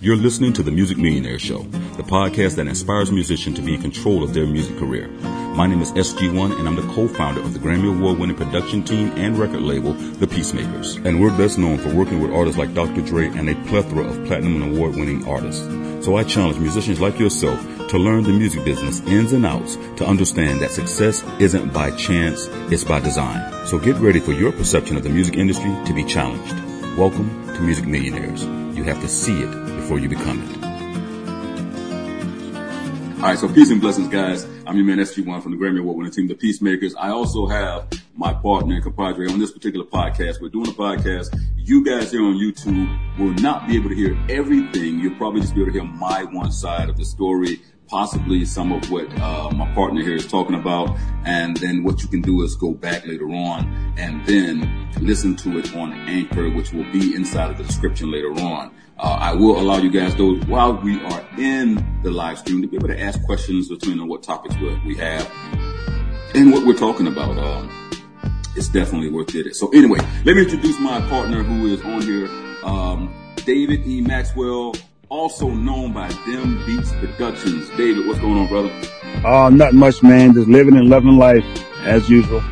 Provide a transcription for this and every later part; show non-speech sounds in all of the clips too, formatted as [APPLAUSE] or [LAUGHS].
You're listening to the Music Millionaire Show, the podcast that inspires musicians to be in control of their music career. My name is SG1 and I'm the co-founder of the Grammy Award winning production team and record label, The Peacemakers. And we're best known for working with artists like Dr. Dre and a plethora of platinum and award winning artists. So I challenge musicians like yourself to learn the music business ins and outs to understand that success isn't by chance, it's by design. So get ready for your perception of the music industry to be challenged. Welcome to Music Millionaires. You have to see it before you become it. All right, so peace and blessings, guys. I'm your man SG1 from the Grammy Award winning team, The Peacemakers. I also have my partner and compadre on this particular podcast. We're doing a podcast. You guys here on YouTube will not be able to hear everything. You'll probably just be able to hear my one side of the story possibly some of what uh, my partner here is talking about. And then what you can do is go back later on and then listen to it on Anchor, which will be inside of the description later on. Uh, I will allow you guys, though, while we are in the live stream, to be able to ask questions between on what topics we have and what we're talking about. Um, it's definitely worth it. So anyway, let me introduce my partner who is on here, um, David E. Maxwell also known by Them Beats Productions. David, what's going on, brother? Uh, not much, man. Just living and loving life as usual.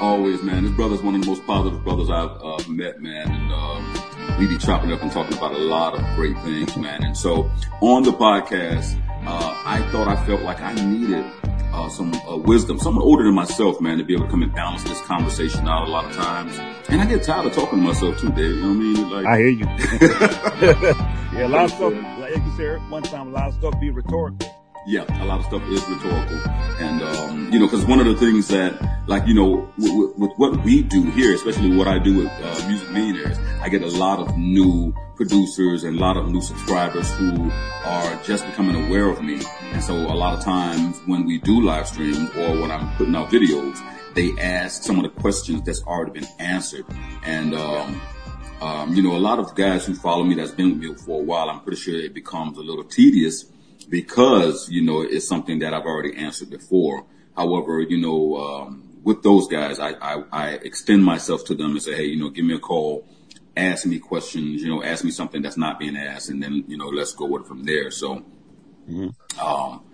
Always, man. This brother's one of the most positive brothers I've uh, met, man. And uh, we be chopping up and talking about a lot of great things, man. And so on the podcast, uh, I thought I felt like I needed uh, some uh, wisdom, someone older than myself, man, to be able to come and balance this conversation out a lot of times. And I get tired of talking to myself too, Dave. You know what I mean? Like, I hear you. [LAUGHS] [LAUGHS] yeah, a lot of stuff, like you said one time, a lot of stuff be rhetorical yeah, a lot of stuff is rhetorical. And, um, you know, cause one of the things that, like, you know, with, with what we do here, especially what I do with, uh, Music Millionaires, I get a lot of new producers and a lot of new subscribers who are just becoming aware of me. And so a lot of times when we do live streams or when I'm putting out videos, they ask some of the questions that's already been answered. And, um, um, you know, a lot of guys who follow me that's been with me for a while, I'm pretty sure it becomes a little tedious because, you know, it's something that I've already answered before. However, you know, um, with those guys, I, I, I extend myself to them and say, hey, you know, give me a call, ask me questions, you know, ask me something that's not being asked, and then, you know, let's go with it from there. So, mm-hmm. um,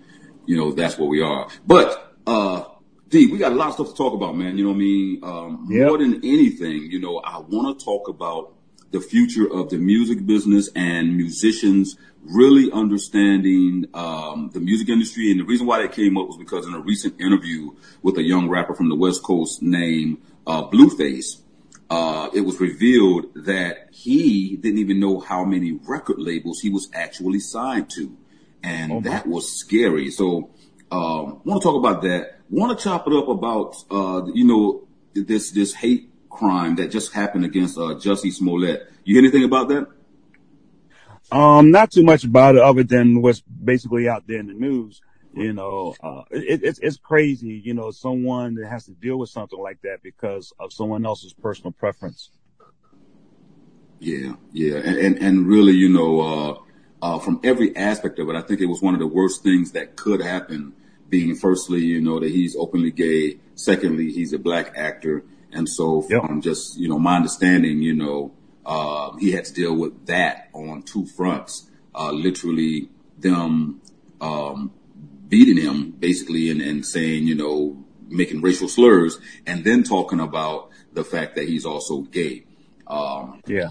you know, that's where we are. But, uh, D, we got a lot of stuff to talk about, man. You know what I mean? Um, yep. more than anything, you know, I want to talk about the future of the music business and musicians really understanding um, the music industry. And the reason why that came up was because in a recent interview with a young rapper from the West Coast named uh, Blueface, uh, it was revealed that he didn't even know how many record labels he was actually signed to, and oh that was scary. So, um, want to talk about that. Want to chop it up about uh, you know this this hate crime that just happened against uh, Jussie Smollett. You hear anything about that? Um, not too much about it other than what's basically out there in the news. You know, uh, it, it's, it's crazy, you know, someone that has to deal with something like that because of someone else's personal preference. Yeah, yeah. And, and, and really, you know, uh, uh, from every aspect of it, I think it was one of the worst things that could happen being firstly, you know, that he's openly gay. Secondly, he's a black actor. And so from yep. just, you know, my understanding, you know, he had to deal with that on two fronts. Uh, literally them um, beating him basically and, and saying, you know, making racial slurs and then talking about the fact that he's also gay. Um, yeah.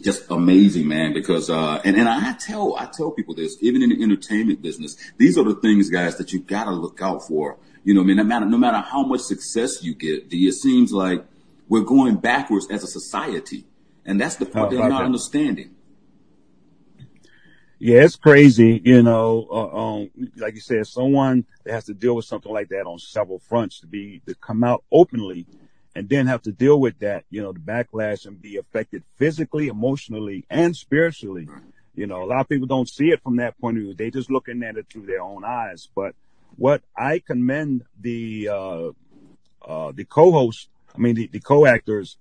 Just amazing, man, because, uh, and, and I tell, I tell people this, even in the entertainment business, these are the things, guys, that you gotta look out for. You know, I mean, no matter, no matter how much success you get, it seems like we're going backwards as a society. And that's the part they're not understanding. Yeah, it's crazy, you know, uh, um, like you said, someone that has to deal with something like that on several fronts to be, to come out openly and then have to deal with that, you know, the backlash and be affected physically, emotionally, and spiritually. You know, a lot of people don't see it from that point of view. They just looking at it through their own eyes. But what I commend the, uh, uh, the co-host, I mean, the, the co-actors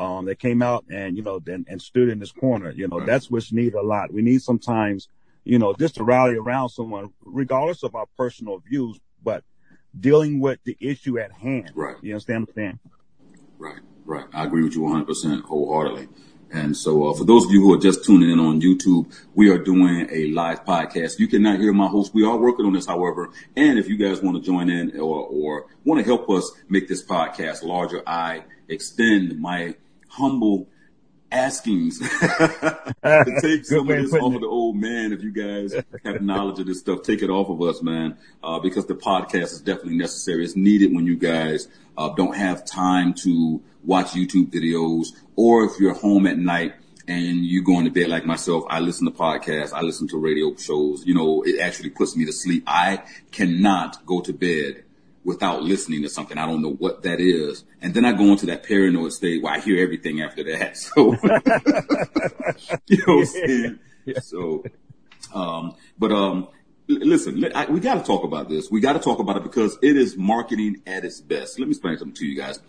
um, that came out and, you know, and, and stood in this corner. You know, right. that's what's needed a lot. We need sometimes, you know, just to rally around someone, regardless of our personal views, but dealing with the issue at hand. Right. You understand what I'm saying? Right, right. I agree with you 100% wholeheartedly. And so, uh, for those of you who are just tuning in on YouTube, we are doing a live podcast. You cannot hear my host. We are working on this, however. And if you guys want to join in or, or want to help us make this podcast larger, I extend my humble askings [LAUGHS] to [LAUGHS] take some of this off of the old man. If you guys have knowledge of this stuff, take it off of us, man, uh, because the podcast is definitely necessary. It's needed when you guys uh, don't have time to watch YouTube videos, or if you're home at night and you going to bed like myself, I listen to podcasts, I listen to radio shows. You know, it actually puts me to sleep. I cannot go to bed without listening to something. I don't know what that is. And then I go into that paranoid state where I hear everything after that. [LAUGHS] So, [LAUGHS] you know what I'm saying? Yeah. So, um, but, um, listen, I, we got to talk about this. We got to talk about it because it is marketing at its best. Let me explain something to you guys.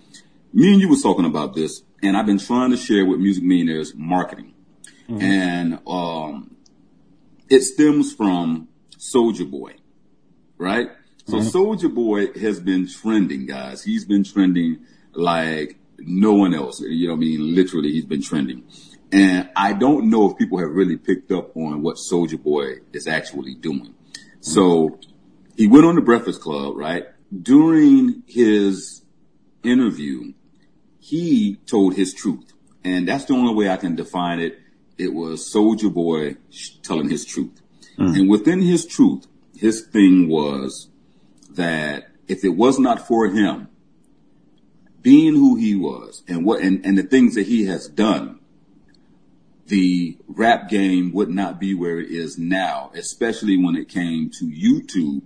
Me and you was talking about this, and I've been trying to share with Music Millionaires marketing, mm-hmm. and um, it stems from Soulja Boy, right? So mm-hmm. Soulja Boy has been trending, guys. He's been trending like no one else. You know, what I mean, literally, he's been trending. And I don't know if people have really picked up on what Soulja Boy is actually doing. So he went on the Breakfast Club, right? During his interview, he told his truth. And that's the only way I can define it. It was Soulja Boy telling his truth. Mm. And within his truth, his thing was that if it was not for him being who he was and what, and, and the things that he has done, the rap game would not be where it is now, especially when it came to YouTube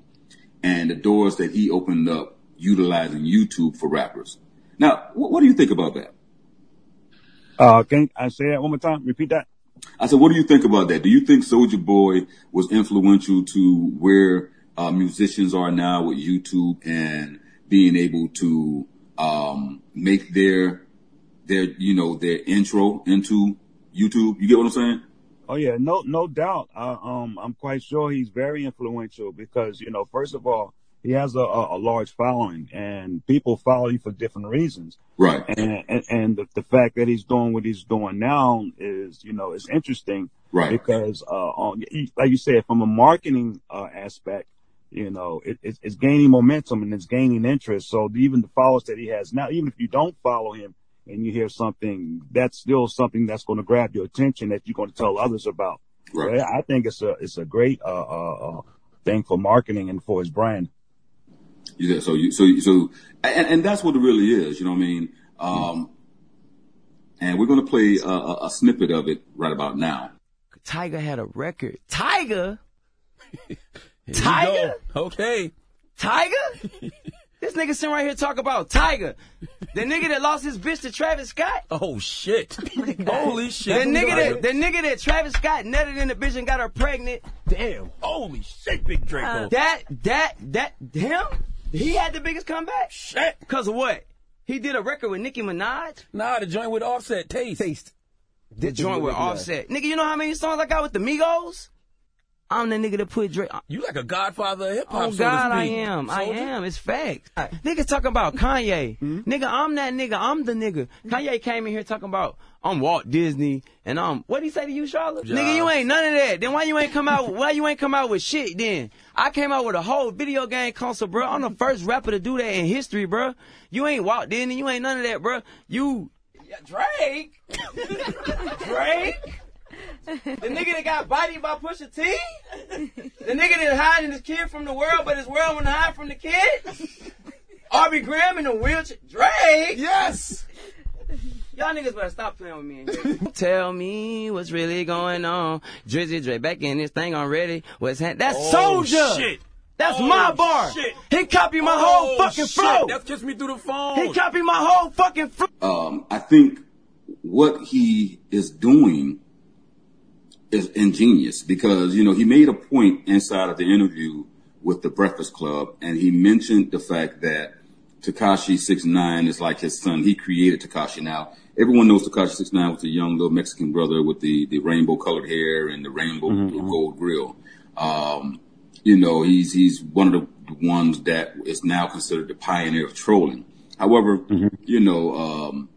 and the doors that he opened up utilizing YouTube for rappers. Now, what, what do you think about that? Uh, can I say that one more time? Repeat that. I said, what do you think about that? Do you think Soulja Boy was influential to where uh, musicians are now with YouTube and being able to um, make their their you know their intro into YouTube. You get what I'm saying? Oh yeah, no, no doubt. Uh, um, I'm quite sure he's very influential because you know, first of all, he has a, a, large following and people follow you for different reasons. Right. And and, and the, the, fact that he's doing what he's doing now is, you know, it's interesting. Right. Because, uh, on, like you said, from a marketing uh, aspect, you know, it, it's gaining momentum and it's gaining interest. So even the followers that he has now, even if you don't follow him, and you hear something, that's still something that's going to grab your attention that you're going to tell others about. Right. So I think it's a it's a great uh, uh, uh, thing for marketing and for his brand. Yeah. So you so so and, and that's what it really is. You know what I mean? Um, and we're going to play a, a, snippet of it right about now. Tyga had a record. [LAUGHS] Tyga. Tyga. Okay. Tyga. [LAUGHS] This nigga sitting right here talk about Tyga, the nigga that lost his bitch to Travis Scott. Oh shit! [LAUGHS] Holy shit! The nigga that the nigga that Travis Scott netted in the bitch and got her pregnant. Damn! Holy shit, Big Draco. Uh, that that that him? He had the biggest comeback. Shit! Cause of what? He did a record with Nicki Minaj. Nah, the joint with Offset, Taste. Taste. The joint with Offset. Nigga, you know how many songs I got with the Migos? I'm the nigga that put Drake. You like a godfather of hip hop. Oh so God, I am. Soulja? I am. It's fact. Nigga talking about [LAUGHS] Kanye. Mm-hmm. Nigga, I'm that nigga. I'm the nigga. Kanye came in here talking about I'm Walt Disney and I'm What he say to you, Charlotte? Job. Nigga, you ain't none of that. Then why you ain't come out? why you ain't come out with shit? Then I came out with a whole video game console, bro. I'm the first rapper to do that in history, bro. You ain't Walt Disney. You ain't none of that, bro. You, yeah, Drake. [LAUGHS] Drake. The nigga that got bodied by Pusha T? The nigga that hiding his kid from the world, but his world wouldn't hide from the kid? Aubrey Graham in a wheelchair? Drake? Yes! Y'all niggas better stop playing with me. Tell me what's really going on. Drizzy Dre back in this thing already. What's ha- That's oh, Soulja! Shit. That's oh, my bar. Shit. He copied my oh, whole fucking flow. That's gets me through the phone. He copied my whole fucking flow. Um, I think what he is doing is ingenious because, you know, he made a point inside of the interview with the Breakfast Club and he mentioned the fact that Tekashi Six Nine is like his son. He created Tekashi. Now, everyone knows Tekashi Six Nine was the young little Mexican brother with the, the rainbow colored hair and the rainbow mm-hmm. gold grill. Um, you know, he's, he's one of the ones that is now considered the pioneer of trolling. However, mm-hmm. you know, um,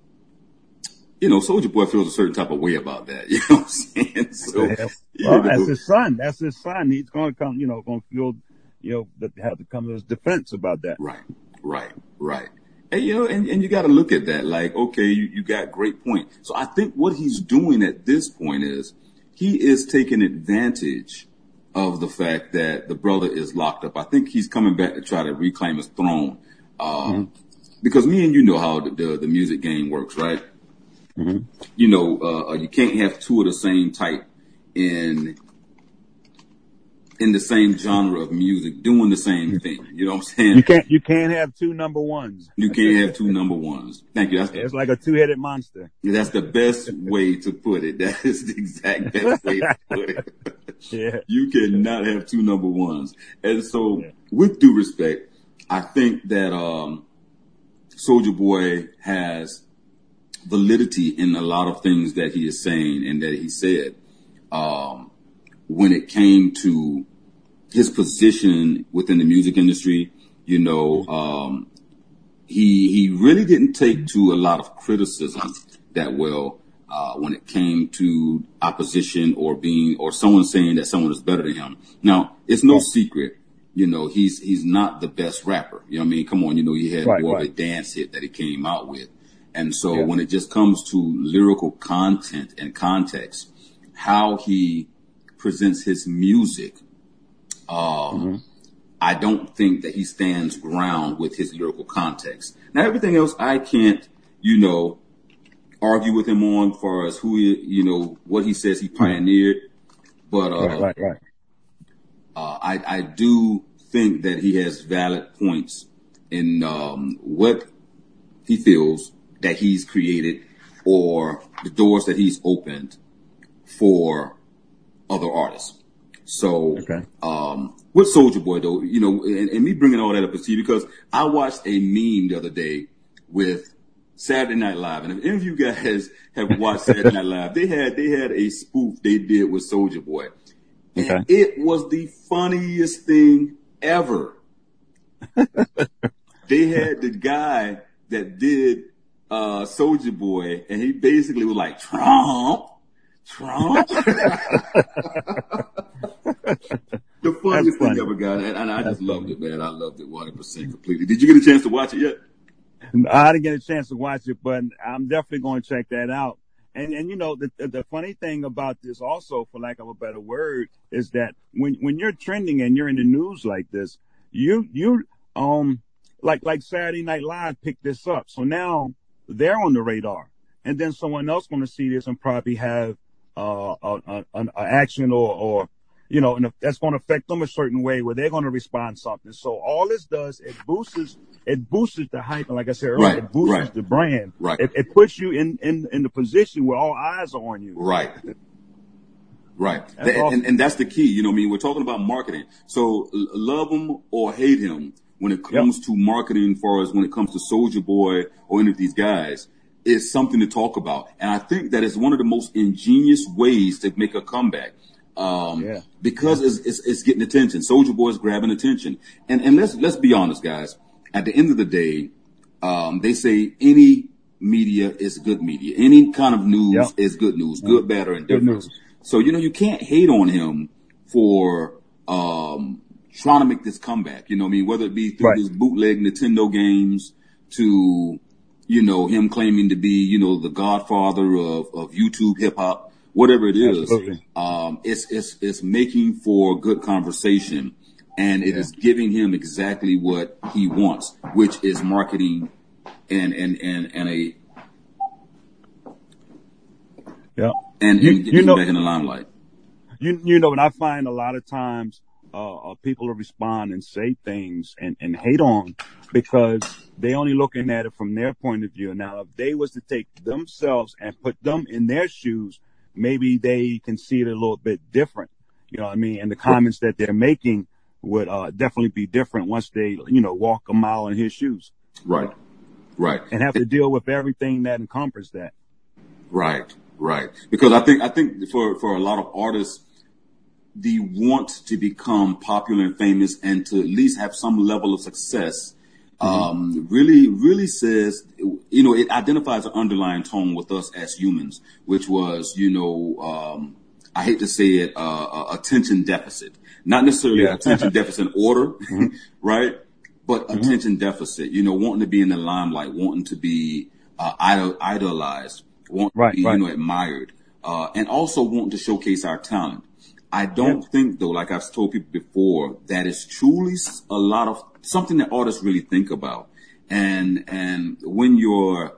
you know, Soulja Boy feels a certain type of way about that. [LAUGHS] You know what I'm saying? So, Yeah. you know, that's his son. That's his son. He's going to come, you know, going to feel, you know, that have to come to his defense about that. Right, right, right. And you know, and, and you got to look at that like, okay, you, you got great point. So I think what he's doing at this point is he is taking advantage of the fact that the brother is locked up. I think he's coming back to try to reclaim his throne. Um, because me and you know how the, the, the music game works, right? You know, uh, you can't have two of the same type in in the same genre of music doing the same thing. You know what I'm saying? You can't, you can't have two number ones. You can't have two number ones. Thank you. That's It's like a two-headed monster. that's the best way to put it. That is the exact best way to put it. [LAUGHS] Yeah. You cannot have two number ones. And so, Yeah. with due respect, I think that um, Soulja Boy has validity in a lot of things that he is saying and that he said. Um, when it came to his position within the music industry, you know, um, he he really didn't take to a lot of criticism that well uh, when it came to opposition or being or someone saying that someone is better than him. Now, it's no secret, you know, he's he's not the best rapper. You know what I mean? Come on, you know, he had Right, more of a dance hit that he came out with. And so Yeah. when it just comes to lyrical content and context, how he presents his music, um, I don't think that he stands ground with his lyrical context. Now, everything else I can't, you know, argue with him on as far as who he, you know, what he says he pioneered. But, uh, Right, right, right. uh, I, I do think that he has valid points in um, what he feels that he's created or the doors that he's opened for other artists. So, Okay. um, with Soulja Boy though, you know, and, and me bringing all that up to see because I watched a meme the other day with Saturday Night Live, and if any of you guys [LAUGHS] have watched Saturday Night Live, they had they had a spoof they did with Soulja Boy, and Okay. it was the funniest thing ever. [LAUGHS] they had the guy that did uh Soulja Boy, and he basically was like Trump, Trump. [LAUGHS] the funniest thing ever, guy, and, and I just loved it, man. I loved it 100 percent completely. Did you get a chance to watch it yet? I didn't get a chance to watch it, but I'm definitely going to check that out. And and you know the the- the funny thing about this also, for lack of a better word, is that when when you're trending and you're in the news like this, you you um like like Saturday Night Live picked this up, so now they're on the radar, and then someone else going to see this and probably have uh an action or or you know, and that's going to affect them a certain way where they're going to respond something. So all this does, it boosts, it boosts the hype. And like I said earlier, Right, it boosts right. the brand. Right. It, it puts you in, in, in the position where all eyes are on you. Right. Right. That's and, awesome. and that's the key. You know I mean? We're talking about marketing. So love him or hate him when it comes to marketing, as far as when it comes to Soulja Boy or any of these guys, is something to talk about. And I think that is one of the most ingenious ways to make a comeback. Um, Yeah. because it's, it's, it's getting attention. Soulja Boy is grabbing attention. And, and let's, let's be honest, guys. At the end of the day, um, they say any media is good media. Any kind of news Yep. is good news, good, bad, or indifferent. So, you know, you can't hate on him for, um, trying to make this comeback. You know what I mean? Whether it be through Right. his bootleg Nintendo games to, you know, him claiming to be, you know, the godfather of, of YouTube hip hop, whatever it is. Um, it's, it's, it's making for good conversation and it is giving him exactly what he wants, which is marketing and, and, and, and a, Yeah. and, You- and you getting know- back in the limelight. You, you know, and I find a lot of times, uh, uh, people will respond and say things and, and hate on because they only looking at it from their point of view. Now, if they was to take themselves and put them in their shoes, maybe they can see it a little bit different. You know what I mean? And the comments that they're making would, uh, definitely be different once they, you know, walk a mile in his shoes Right. Right. and have to deal with everything that encompasses that. Right, right. Because I think I think for for a lot of artists, the want to become popular and famous and to at least have some level of success um, really, really says, you know, it identifies an underlying tone with us as humans, which was, you know, um, I hate to say it, uh, uh attention deficit, not necessarily Yeah. attention [LAUGHS] deficit order, Mm-hmm. [LAUGHS] right? But attention deficit, you know, wanting to be in the limelight, wanting to be uh, idol- idolized, wanting Right, to be, right. you know, admired, uh, and also wanting to showcase our talent. I don't think though, like I've told people before, that is truly a lot of something that artists really think about. And, and when you're,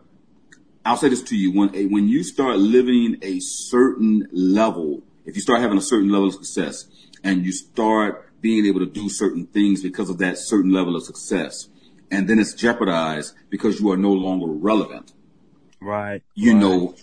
I'll say this to you, when, a- when you start living a certain level, if you start having a certain level of success and you start being able to do certain things because of that certain level of success, and then it's jeopardized because you are no longer relevant Right. you right. know,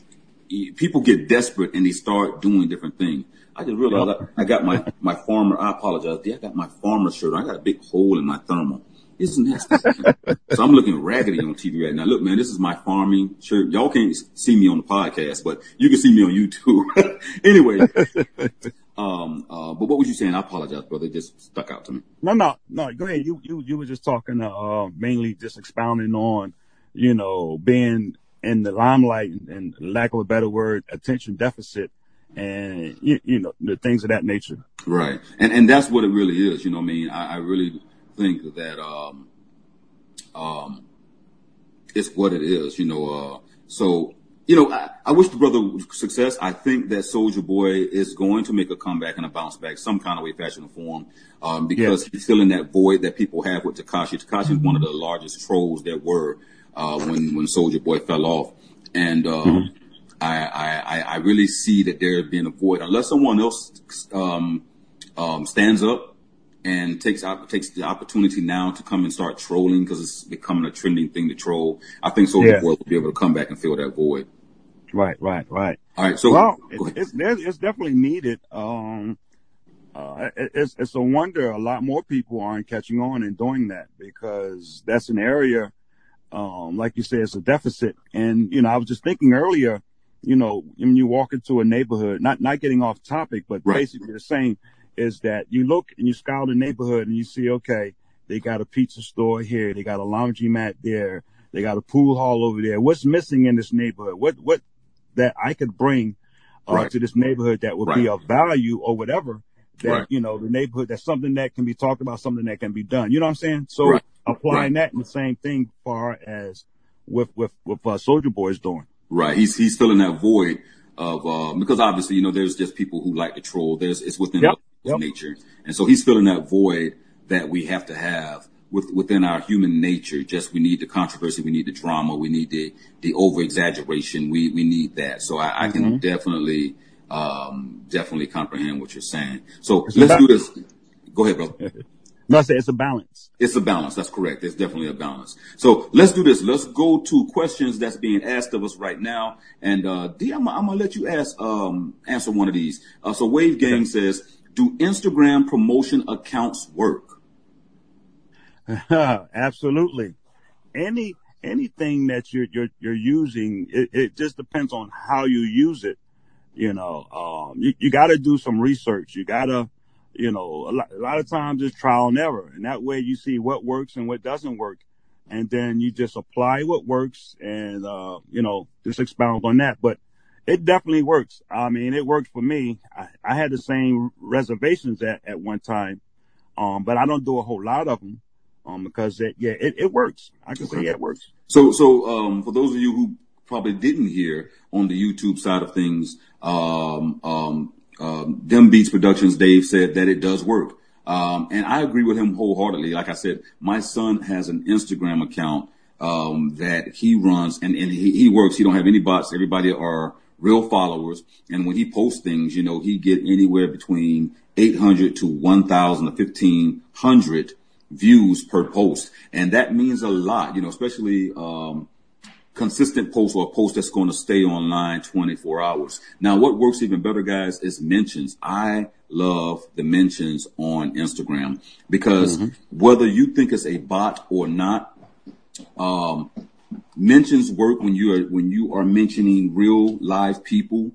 people get desperate and they start doing different things. I just realized I, I got my, my farmer, I apologize. Yeah, I got my farmer shirt. I got a big hole in my thermal. It's nasty. [LAUGHS] so I'm looking raggedy on TV right now. Look, man, this is my farming shirt. Y'all can't see me on the podcast, but you can see me on YouTube. [LAUGHS] anyway, [LAUGHS] um, uh, but what was you saying? I apologize, brother. It just stuck out to me. No, no, no. Go ahead. You, you, you were just talking, uh, mainly just expounding on, you know, being in the limelight and, and lack of a better word, attention deficit and, you, you know, the things of that nature. Right. And and that's what it really is. You know I mean? I, I really think that um um it's what it is, you know, uh so you know, I, I wish the brother success. I think that Soulja Boy is going to make a comeback and a bounce back some kind of way, fashion, or form, um, because he's filling that void that people have with Tekashi. Tekashi is one of the largest trolls there were uh, when when Soulja Boy fell off, and um, I, I I I really see that there being a void unless someone else um, um, stands up and takes out takes the opportunity now to come and start trolling because it's becoming a trending thing to troll. I think Soulja Yeah. Boy will be able to come back and fill that void. Right, right, right. All right, so well, it's, it's definitely needed. Um, uh, it's, it's a wonder a lot more people aren't catching on and doing that because that's an area, um, like you said, it's a deficit. And, you know, I was just thinking earlier, you know, when you walk into a neighborhood, not, not getting off topic, but Right. basically the same is that you look and you scour the neighborhood and you see, okay, they got a pizza store here. They got a laundromat there. They got a pool hall over there. What's missing in this neighborhood? What, what that I could bring uh, Right. to this neighborhood that would be of value or whatever that, Right. you know, the neighborhood, that's something that can be talked about, something that can be done. You know what I'm saying? So Right. applying that and the same thing far as with, with, with, uh, Soulja Boy is doing. Right. He's he's filling that void of um because obviously, you know, there's just people who like to troll. There's it's within Yep. Yep. nature. And so he's filling that void that we have to have with within our human nature. Just we need the controversy, we need the drama, we need the the over exaggeration. We we need that. So I, I Mm-hmm. can definitely um definitely comprehend what you're saying. So It's let's about- do this. Go ahead, brother. [LAUGHS] No, it's a balance. It's a balance. That's correct. It's definitely a balance. So let's do this. Let's go to questions that's being asked of us right now. And uh, D, I'm, I'm gonna let you ask um, answer one of these. Uh, so Wave Gang says, "Do Instagram promotion accounts work?" [LAUGHS] Absolutely. Any, anything that you're, you're, you're using, it, it just depends on how you use it. You know, um, you, you gotta do some research. You gotta, you know, a lot, a lot of times it's trial and error. And that way you see what works and what doesn't work. And then you just apply what works and, uh, you know, just expound on that. But it definitely works. I mean, it worked for me. I, I had the same reservations at, at one time. Um, but I don't do a whole lot of them. Um, because it, yeah, it, it works. I can say yeah, it works. So, so um, for those of you who probably didn't hear on the YouTube side of things, um, um, um, Dem Beats Productions, Dave said that it does work. Um, and I agree with him wholeheartedly. Like I said, my son has an Instagram account um, that he runs, and, and he, he works. He don't have any bots. Everybody are real followers. And when he posts things, you know, he get anywhere between 800 to 1,000 to 1,500 views per post, and that means a lot. You know, especially. Um, consistent post or a post that's going to stay online 24 hours. Now, what works even better, guys, is mentions. I love the mentions on Instagram because whether you think it's a bot or not, um, mentions work when you are when you are mentioning real live people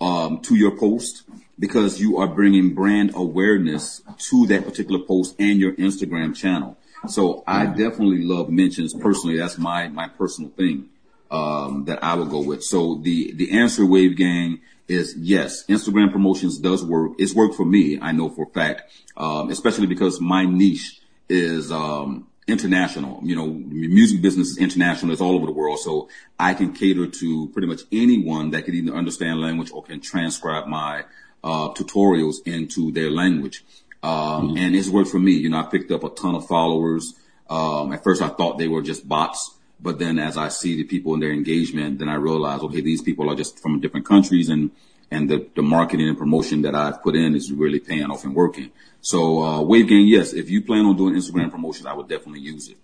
um, to your post because you are bringing brand awareness to that particular post and your Instagram channel. So I definitely love mentions personally. That's my, my personal thing, um, that I would go with. So the, the answer wave gang is yes, Instagram promotions does work. It's worked for me. I know for a fact, um, especially because my niche is, um, international. You know, music business is international. It's all over the world. So I can cater to pretty much anyone that can either understand language or can transcribe my, uh, tutorials into their language. Um, mm-hmm. and it's worked for me. You know, I picked up a ton of followers. Um, at first I thought they were just bots, but then as I see the people in their engagement, then I realize, okay, these people are just from different countries and, and the, the marketing and promotion that I've put in is really paying off and working. So, uh, Wave Gang, yes, if you plan on doing Instagram promotions, I would definitely use it.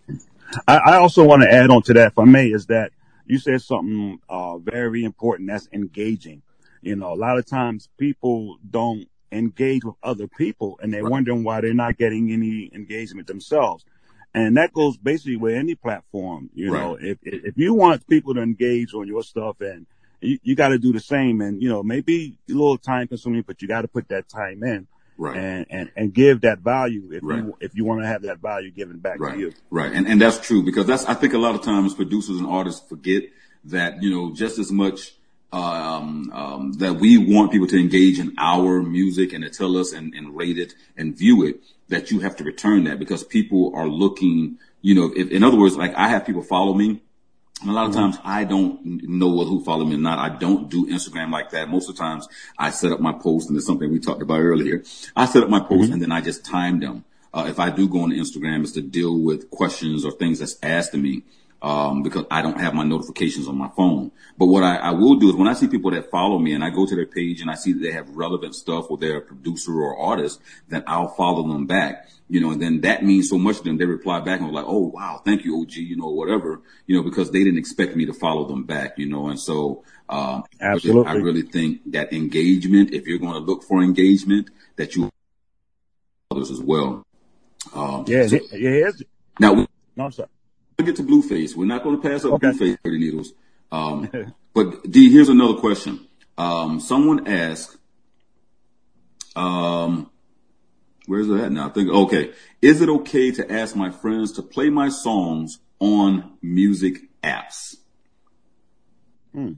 I, I also want to add on to that, if I may, is that you said something, uh, very important. That's engaging. You know, a lot of times people don't engage with other people and they're right. wondering why they're not getting any engagement themselves. And that goes basically with any platform. You right. know, if, if you want people to engage on your stuff and you, you got to do the same and, you know, maybe a little time consuming, but you got to put that time in. Right. And, and, and give that value if right. you, if you want to have that value given back right. to you. Right. And, and that's true because that's, I think a lot of times producers and artists forget that, you know, just as much um, um, that we want people to engage in our music and to tell us and, and rate it and view it, that you have to return that because people are looking, you know, if, in other words, like I have people follow me. And a lot of mm-hmm. times I don't know who follow me or not. I don't do Instagram like that. Most of the times I set up my post and it's something we talked about earlier. I set up my post mm-hmm. and then I just time them. Uh, if I do go on Instagram, it's to deal with questions or things that's asked of me um, because I don't have my notifications on my phone. But what I, I, will do is when I see people that follow me and I go to their page and I see that they have relevant stuff or they're a producer or artist, then I'll follow them back. You know, and then that means so much to them. They reply back and like, "Oh wow, thank you, OG," you know, whatever, you know, because they didn't expect me to follow them back, you know, and so um, absolutely, I really think that engagement, if you're going to look for engagement, that you others as well. Um, yeah, so, yeah. Now, no, sorry to get to Blueface. We're not going to pass up okay. Blueface Dirty Needles. Um, [LAUGHS] but D, here's another question. Um, someone asked, um, where's that now? I think, okay. Is it okay to ask my friends to play my songs on music apps? Hmm.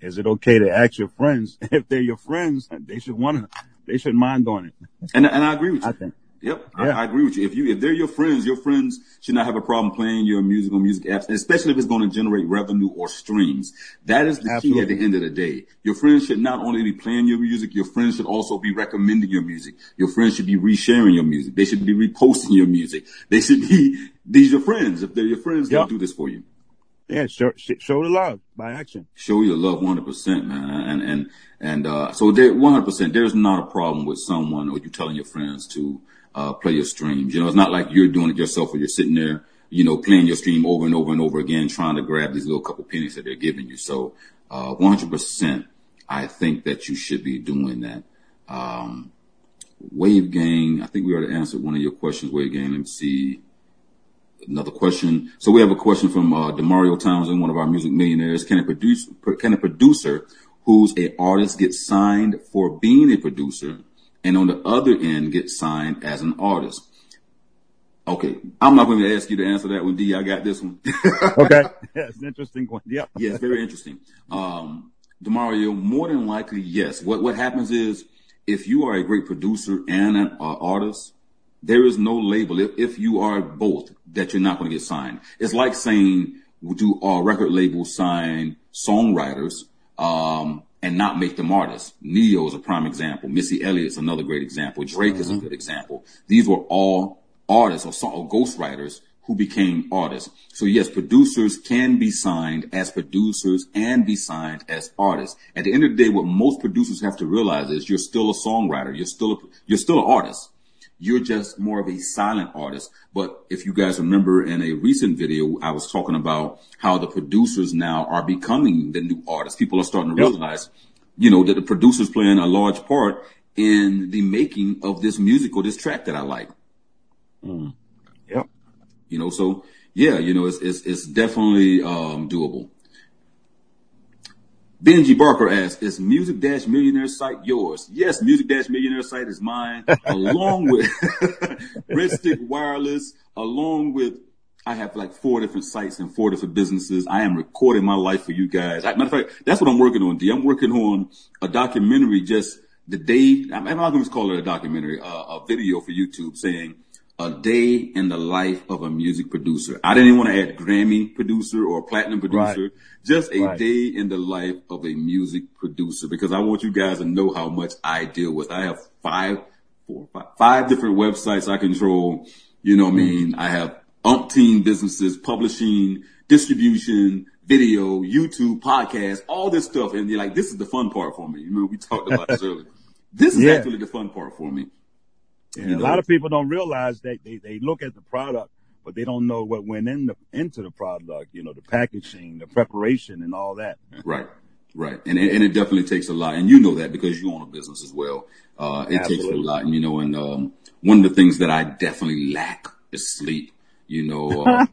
Is it okay to ask your friends [LAUGHS] if they're your friends? They should want to. They should mind doing it. And and I agree with you. I think. Yep, yeah. I, I, agree with you. If you if they're your friends, your friends should not have a problem playing your music on music apps, especially if it's going to generate revenue or streams. That is the Absolutely. key at the end of the day. Your friends should not only be playing your music, your friends should also be recommending your music. Your friends should be resharing your music. They should be reposting your music. They should be [LAUGHS] these your friends. If they're your friends, yep. they'll do this for you. Yeah, show, show the love by action. Show your love 100%, man. And, and, and, uh, so there, 100%, there's not a problem with someone or you telling your friends to, uh, play your streams. You know, it's not like you're doing it yourself or you're sitting there, you know, playing your stream over and over and over again, trying to grab these little couple pennies that they're giving you. So, uh, 100%, I think that you should be doing that. Um, Wave Gang, I think we already answered one of your questions, Wave Gang. Let me see. Another question. So we have a question from, uh, Demario Townsend, one of our music millionaires. Can a produce, can a producer who's a artist get signed for being a producer and on the other end get signed as an artist. Okay, I'm not going to ask you to answer that one, D. I got this one. [LAUGHS] okay, yeah, it's an interesting one. Yep. yes, very interesting. Um, Demario, more than likely, yes. What what happens is if you are a great producer and an uh, artist, there is no label. If if you are both, that you're not going to get signed. It's like saying, do our record labels sign songwriters? Um, and not make them artists. Ne-Yo is a prime example. Missy Elliott's another great example. Drake mm-hmm. is a mm-hmm. good example. These were all artists or, song, or ghostwriters who became artists. So yes, producers can be signed as producers and be signed as artists. At the end of the day, what most producers have to realize is you're still a songwriter. You're still a, you're still an artist. You're just more of a silent artist. But if you guys remember in a recent video, I was talking about how the producers now are becoming the new artists. People are starting to yep. realize, you know, that the producers playing a large part in the making of this music or this track that I like. Mm. Yep. You know, so yeah, you know, it's, it's, it's definitely, um, doable. Benji Barker asks, is Music Dash Millionaire site yours? Yes, Music Dash Millionaire site is mine, along [LAUGHS] with [LAUGHS] Red Stick Wireless, along with I have like four different sites and four different businesses. I am recording my life for you guys. Matter of fact, that's what I'm working on, D. I'm working on a documentary just the day, I'm not going to call it a documentary, uh, a video for YouTube saying a day in the life of a music producer. I didn't even want to add Grammy producer or platinum producer, right. just a right. day in the life of a music producer because I want you guys to know how much I deal with. I have five, four, five, five different websites I control. You know what I mm. mean? I have umpteen businesses, publishing, distribution, video, YouTube, podcast, all this stuff. And you're like, this is the fun part for me. You know, we talked about this [LAUGHS] earlier. This is yeah. actually the fun part for me. You know? A lot of people don't realize that they, they look at the product, but they don't know what went in the, into the product, you know, the packaging, the preparation and all that. [LAUGHS] Right. Right. And, and it definitely takes a lot. And you know that because you own a business as well. Uh, it Absolutely. takes a lot. And you know, and, um, one of the things that I definitely lack is sleep. You know, uh,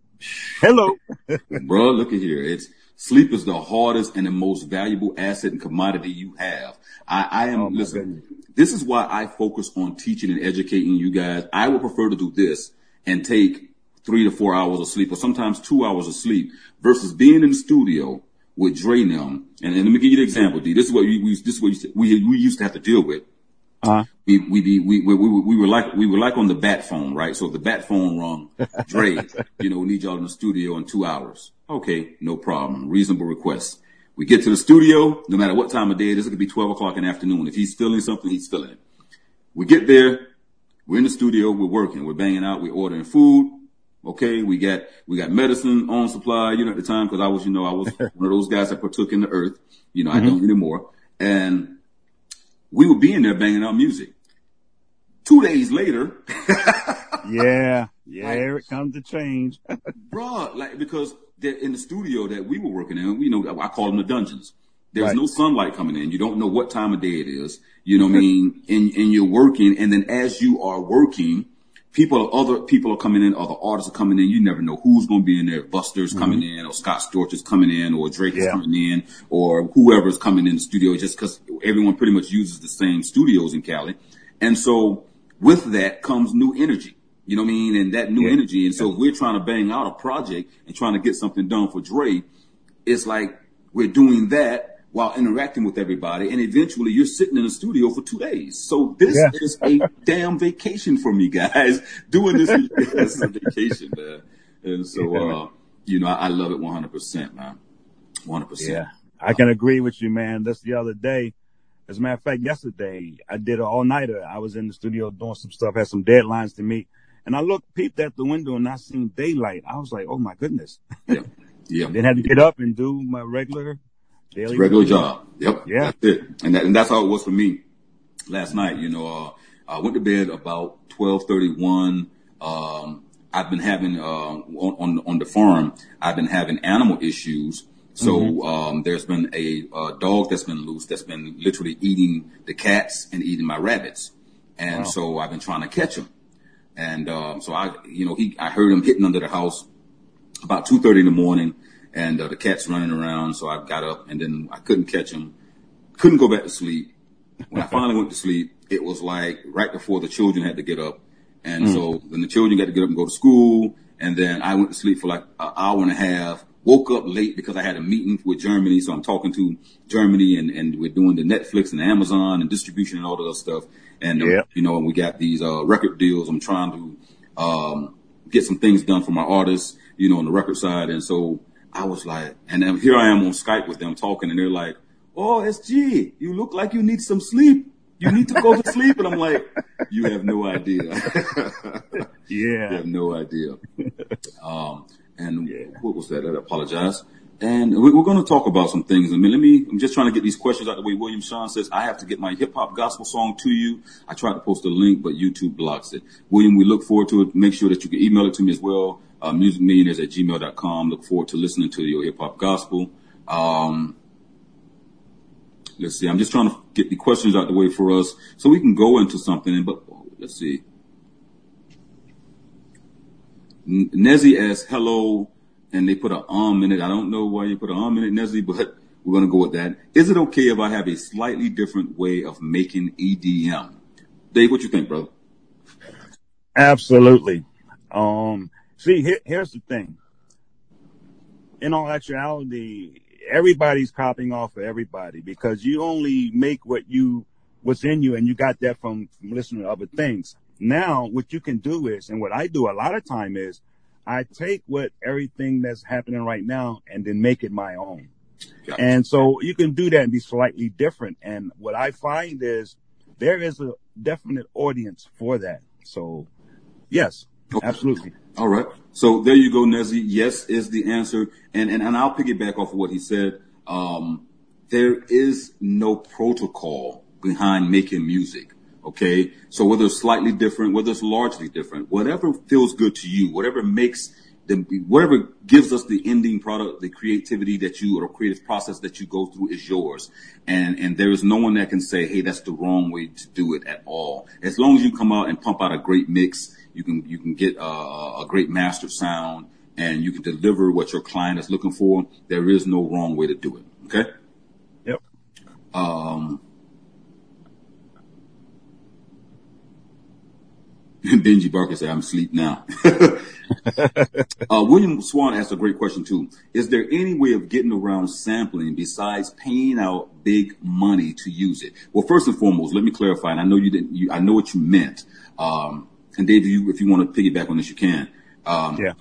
[LAUGHS] hello, [LAUGHS] bro, look at here. It's sleep is the hardest and the most valuable asset and commodity you have. I, I am, oh listen, this is why I focus on teaching and educating you guys. I would prefer to do this and take three to four hours of sleep or sometimes two hours of sleep versus being in the studio with Dre now. And, and let me give you the example, D. This is what we, we this is what we, we used to have to deal with. Uh-huh. We, we, we, we, we, we were like, we were like on the bat phone, right? So if the bat phone rung, Dre, [LAUGHS] you know, we need y'all in the studio in two hours. Okay. No problem. Reasonable request. We get to the studio, no matter what time of day it is, it could be 12 o'clock in the afternoon. If he's feeling something, he's feeling it. We get there, we're in the studio, we're working, we're banging out, we're ordering food. Okay, we got we got medicine on supply, you know, at the time because I was, you know, I was one of those guys that partook in the earth. You know, mm-hmm. I don't anymore. And we would be in there banging out music. Two days later, [LAUGHS] yeah, yeah, like, here it comes to change, [LAUGHS] bro. Like because in the studio that we were working in, you know, I call them the dungeons. There's right. no sunlight coming in. You don't know what time of day it is. You know what I mean? And, and you're working. And then as you are working, people, other people are coming in, other artists are coming in. You never know who's going to be in there. Busta's mm-hmm. coming in or Scott Storch is coming in or Drake yeah. is coming in or whoever's coming in the studio just because everyone pretty much uses the same studios in Cali. And so with that comes new energy. You know what I mean? And that new yeah. energy. And so if we're trying to bang out a project and trying to get something done for Dre. It's like we're doing that while interacting with everybody. And eventually you're sitting in the studio for two days. So this yeah. is a damn vacation for me, guys. [LAUGHS] Doing this, [LAUGHS] this is a vacation, man. And so, uh, you know, I, I love it 100%, man. 100%. Yeah. I can agree with you, man. That's the other day. As a matter of fact, yesterday I did an all nighter. I was in the studio doing some stuff, had some deadlines to meet. And I looked, peeped at the window and I seen daylight. I was like, oh my goodness. Yeah. Yeah. [LAUGHS] then had to get up and do my regular daily regular job. Yep. Yeah. That's it. And that, and that's how it was for me last night. You know, uh, I went to bed about 1231. Um, I've been having, uh, on, on, on, the farm, I've been having animal issues. So, mm-hmm. um, there's been a, a, dog that's been loose that's been literally eating the cats and eating my rabbits. And wow. so I've been trying to catch him. And um, so I, you know, he, I heard him hitting under the house about two thirty in the morning, and uh, the cat's running around. So I got up, and then I couldn't catch him, couldn't go back to sleep. When I [LAUGHS] finally went to sleep, it was like right before the children had to get up, and mm. so then the children got to get up and go to school, and then I went to sleep for like an hour and a half. Woke up late because I had a meeting with Germany, so I'm talking to Germany, and, and we're doing the Netflix and Amazon and distribution and all of that stuff. And, um, you know, we got these, uh, record deals. I'm trying to, um, get some things done for my artists, you know, on the record side. And so I was like, and then here I am on Skype with them talking and they're like, Oh, SG, you look like you need some sleep. You need to go to sleep. And I'm like, you have no idea. [LAUGHS] yeah. You have no idea. Um, and yeah. what was that? I apologize. And we're going to talk about some things. I mean, let me, I'm just trying to get these questions out the way. William Sean says, I have to get my hip hop gospel song to you. I tried to post a link, but YouTube blocks it. William, we look forward to it. Make sure that you can email it to me as well. Uh, musicmillionaires at gmail.com. Look forward to listening to your hip hop gospel. Um, let's see. I'm just trying to get the questions out the way for us so we can go into something. But let's see. Nezzy asks, hello and they put an um in it. I don't know why you put an um in it, Nezzy, but We're going to go with that. Is it okay if I have a slightly different way of making EDM? Dave, what you think, brother? Absolutely. Um, see, here, here's the thing. In all actuality, everybody's copying off of everybody because you only make what you, what's in you and you got that from, from listening to other things. Now, what you can do is, and what I do a lot of time is I take what everything that's happening right now and then make it my own. Yeah. And so you can do that and be slightly different. And what I find is there is a definite audience for that. So yes. Absolutely. All right. So there you go, Nezzy. Yes is the answer. And, and, and I'll piggyback off of what he said. Um, there is no protocol behind making music. Okay. So whether it's slightly different, whether it's largely different, whatever feels good to you, whatever makes the, whatever gives us the ending product, the creativity that you or creative process that you go through is yours. And, and there is no one that can say, Hey, that's the wrong way to do it at all. As long as you come out and pump out a great mix, you can, you can get a, a great master sound and you can deliver what your client is looking for. There is no wrong way to do it. Okay. Yep. Um, [LAUGHS] Benji Barker said, I'm asleep now. [LAUGHS] uh, William Swan asked a great question too. Is there any way of getting around sampling besides paying out big money to use it? Well, first and foremost, let me clarify, and I know you didn't, you, I know what you meant. Um, and Dave, if you, if you want to piggyback on this, you can. Um, Yeah.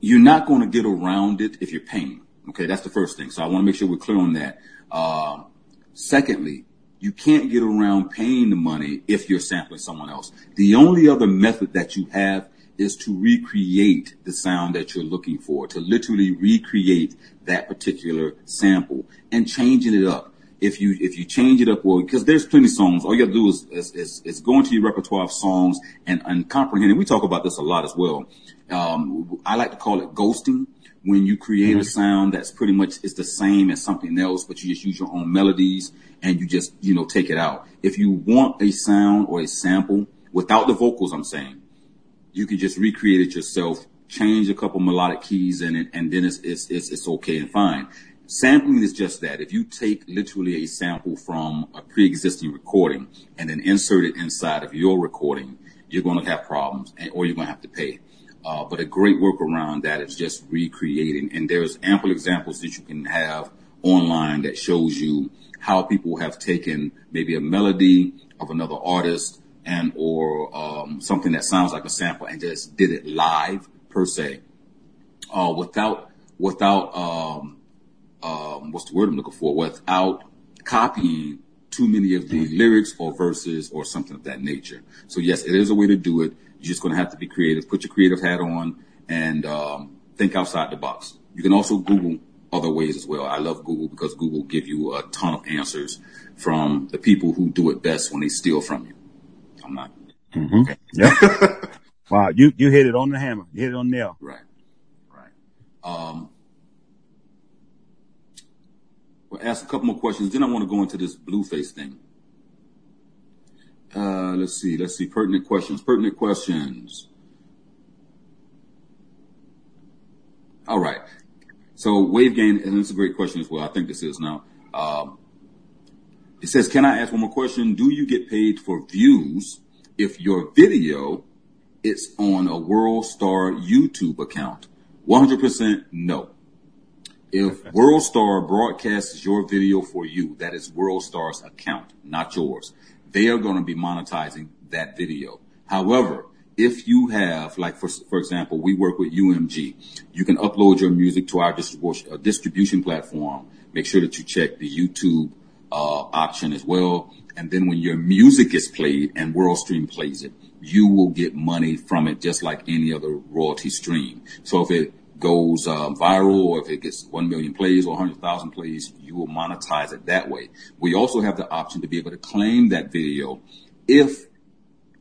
you're not going to get around it if you're paying. Okay, that's the first thing. So I want to make sure we're clear on that. Uh, secondly, you can't get around paying the money if you're sampling someone else. The only other method that you have is to recreate the sound that you're looking for, to literally recreate that particular sample and changing it up. If you if you change it up, well, because there's plenty of songs, all you have to do is is, is, is go into your repertoire of songs and, and comprehend. And we talk about this a lot as well. Um, I like to call it ghosting when you create a sound that's pretty much is the same as something else, but you just use your own melodies and you just you know take it out. If you want a sound or a sample without the vocals, I'm saying you can just recreate it yourself, change a couple melodic keys in it, and then it's it's it's, it's okay and fine. Sampling is just that. If you take literally a sample from a pre-existing recording and then insert it inside of your recording, you're going to have problems, and, or you're going to have to pay. Uh, but a great workaround that is just recreating, and there's ample examples that you can have online that shows you how people have taken maybe a melody of another artist and or um, something that sounds like a sample and just did it live per se, uh, without without um, um, what's the word I'm looking for? Without copying too many of the lyrics or verses or something of that nature. So yes, it is a way to do it. You're just going to have to be creative. Put your creative hat on and um, think outside the box. You can also Google other ways as well. I love Google because Google give you a ton of answers from the people who do it best when they steal from you. I'm not okay. Yep. [LAUGHS] wow. You, you hit it on the hammer. You hit it on the nail. Right. Right. Um, ask a couple more questions. Then I want to go into this Blueface thing. Uh, let's see. Let's see. Pertinent questions. Pertinent questions. All right. So wave gain, and it's a great question as well. I think this is now. Um, it says, can I ask one more question? Do you get paid for views if your video is on a World Star YouTube account? 100% no. If WorldStar broadcasts your video for you, that is WorldStar's account, not yours. They are going to be monetizing that video. However, if you have, like for for example, we work with UMG, you can upload your music to our distribution uh, distribution platform. Make sure that you check the YouTube uh, option as well, and then when your music is played and WorldStream plays it, you will get money from it just like any other royalty stream. So if it goes uh, viral or if it gets 1 million plays or 100,000 plays, you will monetize it that way. We also have the option to be able to claim that video if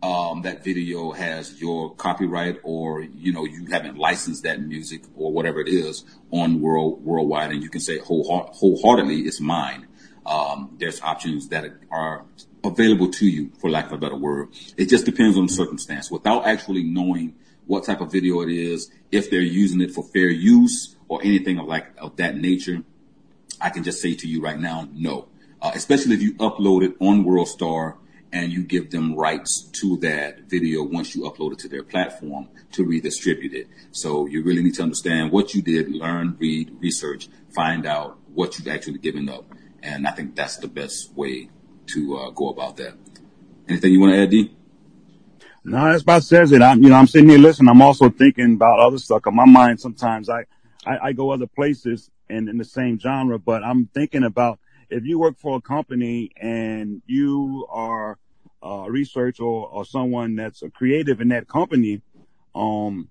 um, that video has your copyright or, you know, you haven't licensed that music or whatever it is on world, worldwide and you can say whole, wholeheartedly it's mine. Um, there's options that are available to you for lack of a better word. It just depends on the circumstance without actually knowing what type of video it is, if they're using it for fair use or anything of like of that nature, I can just say to you right now, no. Uh, especially if you upload it on WorldStar and you give them rights to that video once you upload it to their platform to redistribute it. So you really need to understand what you did, learn, read, research, find out what you've actually given up. And I think that's the best way to uh, go about that. Anything you want to add, D? No, that's about says it. I'm, you know, I'm sitting here listening. I'm also thinking about other stuff. In my mind, sometimes I, I, I go other places and in the same genre, but I'm thinking about if you work for a company and you are a research or, or someone that's a creative in that company, um,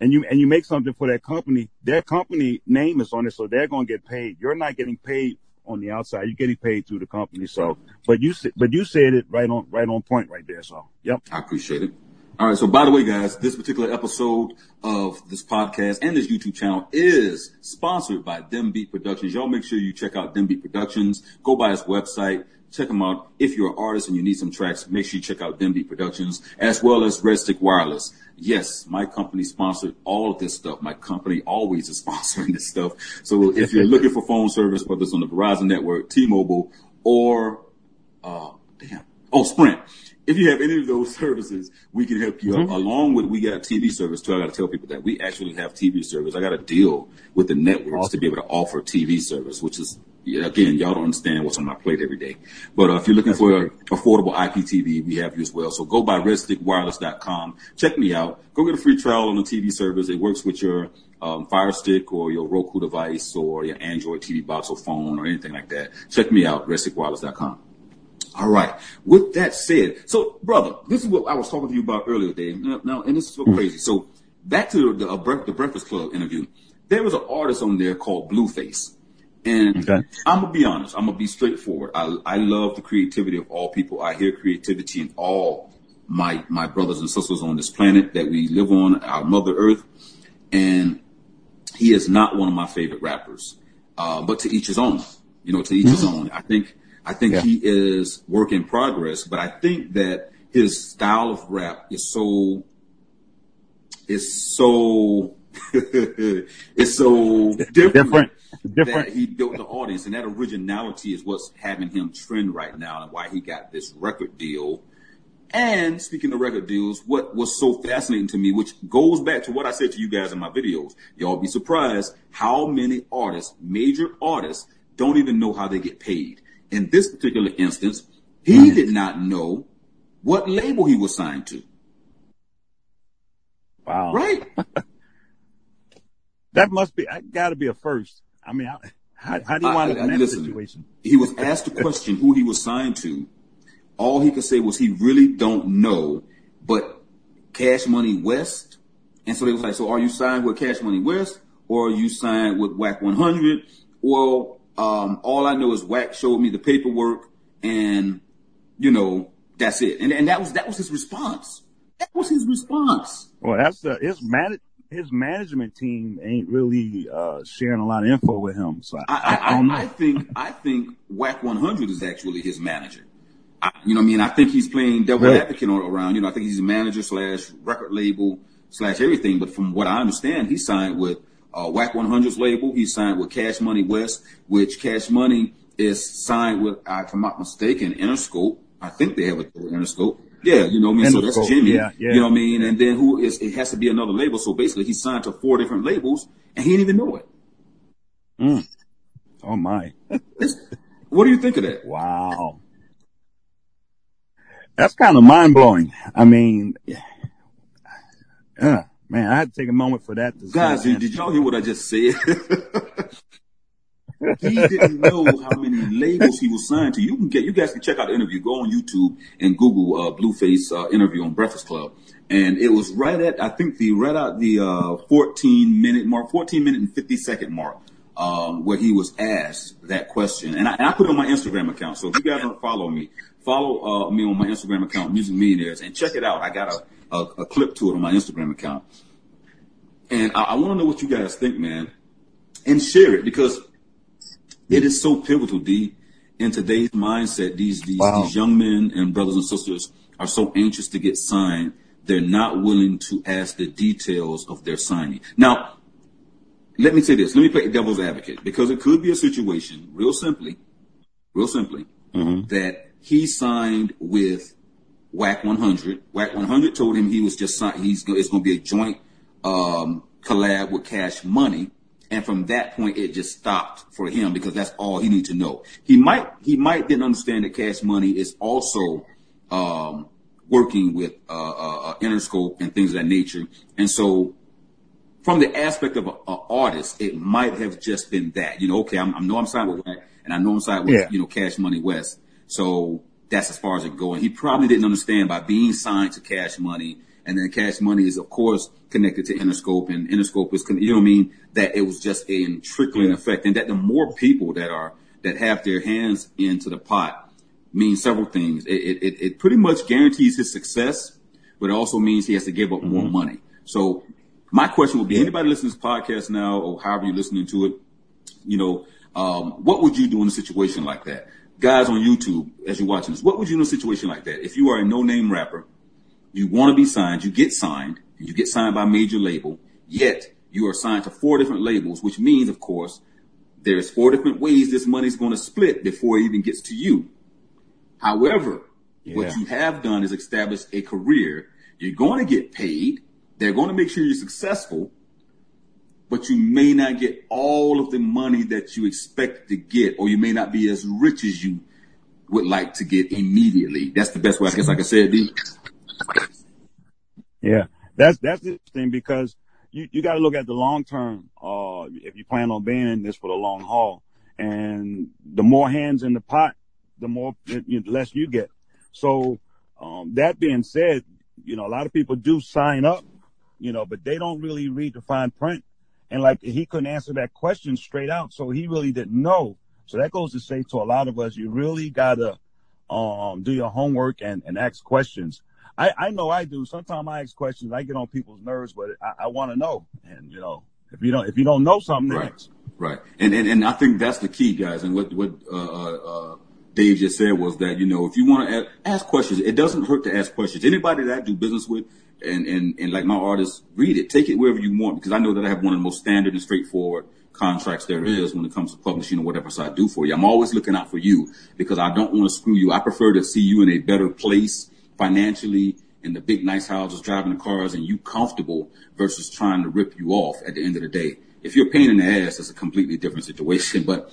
and you and you make something for that company, their company name is on it, so they're going to get paid. You're not getting paid on the outside; you're getting paid through the company. So, but you but you said it right on right on point right there. So, yep, I appreciate it. All right. So by the way, guys, this particular episode of this podcast and this YouTube channel is sponsored by Dem Beat Productions. Y'all make sure you check out Dem Beat Productions. Go by his website. Check them out. If you're an artist and you need some tracks, make sure you check out Dem Beat Productions as well as Red Stick Wireless. Yes, my company sponsored all of this stuff. My company always is [LAUGHS] sponsoring this stuff. So if you're looking for phone service, whether it's on the Verizon network, T-Mobile, or, uh, damn, oh, Sprint if you have any of those [LAUGHS] services, we can help you mm-hmm. out. Along with we got TV service too. I got to tell people that we actually have TV service. I got to deal with the networks awesome. to be able to offer TV service, which is again, y'all don't understand what's on my plate every day. But uh, if you're looking That's for great. affordable IPTV, we have you as well. So go by redstickwireless.com. Check me out. Go get a free trial on the TV service. It works with your um, Fire Stick or your Roku device or your Android TV box or phone or anything like that. Check me out, redstickwireless.com. All right. With that said, so brother, this is what I was talking to you about earlier, Dave. Now, now and this is so mm. crazy. So back to the, uh, the Breakfast Club interview. There was an artist on there called Blueface. And okay. I'm gonna be honest. I'm gonna be straightforward. I, I love the creativity of all people. I hear creativity in all my my brothers and sisters on this planet that we live on, our Mother Earth. And he is not one of my favorite rappers. Uh, but to each his own. You know, to each mm-hmm. his own. I think I think yeah. he is work in progress, but I think that his style of rap is so is so [LAUGHS] it's so different, different. different. that he built the audience, and that originality is what's having him trend right now, and why he got this record deal. And speaking of record deals, what was so fascinating to me, which goes back to what I said to you guys in my videos, y'all be surprised how many artists, major artists, don't even know how they get paid in this particular instance, he mm. did not know what label he was signed to. Wow. Right? [LAUGHS] that must be, I got to be a first. I mean, how, how do you want to in that listen, situation? He was asked the question who he was signed to. All he could say was he really don't know, but Cash Money West. And so they was like, so are you signed with Cash Money West or are you signed with Wack 100? Well, um, all I know is Wack showed me the paperwork and, you know, that's it. And, and that was, that was his response. That was his response. Well, that's the, his man, his management team ain't really, uh, sharing a lot of info with him. So I, I, I, I, I think, I think Wack 100 is actually his manager. I, you know what I mean? I think he's playing devil really? advocate around. You know, I think he's a manager slash record label slash everything. But from what I understand, he signed with uh, Wack 100's label. He signed with Cash Money West, which Cash Money is signed with, if I'm not mistaken, Interscope. I think they have a Interscope. Yeah, you know what I mean? Interscope, so that's Jimmy. Yeah, yeah. You know what I mean? And then who is, it has to be another label. So basically he signed to four different labels and he didn't even know it. Mm. Oh my. what do you think of that? Wow. That's kind of mind blowing. I mean, yeah. Man, I had to take a moment for that. Guys, did, did y'all hear what I just said? [LAUGHS] he didn't know how many labels he was signed to. You can get, you guys can check out the interview. Go on YouTube and Google uh, Blueface uh, interview on Breakfast Club, and it was right at I think the right out the uh, 14 minute mark, 14 minute and 50 second mark. Um, where he was asked that question, and I, and I, put it on my Instagram account. So if you guys don't follow me, follow uh, me on my Instagram account, Music Millionaires, and check it out. I got a a, a clip to it on my Instagram account. And I, I want to know what you guys think, man, and share it because it is so pivotal, D, in today's mindset. These these, wow. these young men and brothers and sisters are so anxious to get signed they're not willing to ask the details of their signing. Now, let me say this. Let me play devil's advocate because it could be a situation, real simply, real simply, that he signed with Wack 100. Wack 100 told him he was just signed. He's it's going to be a joint um, collab with Cash Money, and from that point it just stopped for him because that's all he needed to know. He might he might then understand that Cash Money is also um, working with uh, uh, uh, Interscope and things of that nature, and so from the aspect of an artist, it might have just been that. You know, okay, I'm, I know I'm signed with Wack, and I know I'm signed with Yeah. you know Cash Money West, so that's as far as it going. He probably didn't understand by being signed to Cash Money, and then Cash Money is of course connected to Interscope, and Interscope is con- you know what I mean. That it was just a trickling effect, and that the more people that are that have their hands into the pot means several things. It, it, it, pretty much guarantees his success, but it also means he has to give up more money. So my question would be, anybody listening to this podcast now, or however you're listening to it, you know, um, what would you do in a situation like that? Guys on YouTube, as you're watching this, what would you do in a situation like that? If you are a no-name rapper, you want to be signed, you get signed, and you get signed by a major label, yet you are signed to four different labels, which means, of course, there's four different ways this money's going to split before it even gets to you. However, what you have done is established a career. You're going to get paid. They're going to make sure you're successful, but you may not get all of the money that you expect to get, or you may not be as rich as you would like to get immediately. That's the best way, I guess I could say it, D. Yeah, that's that's interesting because you you got to look at the long term. Uh, if you plan on being in this for the long haul, and the more hands in the pot, the more the less you get. So um, that being said, you know a lot of people do sign up, you know, but they don't really read the fine print. And like he couldn't answer that question straight out, so he really didn't know. So that goes to say to a lot of us, you really gotta um, do your homework and, and ask questions. I, I know I do. Sometimes I ask questions. I get on people's nerves, but I, I want to know. And you know, if you don't, if you don't know something, Right. Right. And, and, and I think that's the key, guys. And what, what, uh, uh, uh, Dave just said was that, you know, if you want to ask, ask questions, it doesn't hurt to ask questions. Anybody that I do business with and, and, and like my artists, read it, take it wherever you want because I know that I have one of the most standard and straightforward contracts there is when it comes to publishing or whatever. So I do for you. I'm always looking out for you because I don't want to screw you. I prefer to see you in a better place financially in the big nice houses, driving the cars and you comfortable versus trying to rip you off at the end of the day. If you're a pain in the ass, it's a completely different situation. But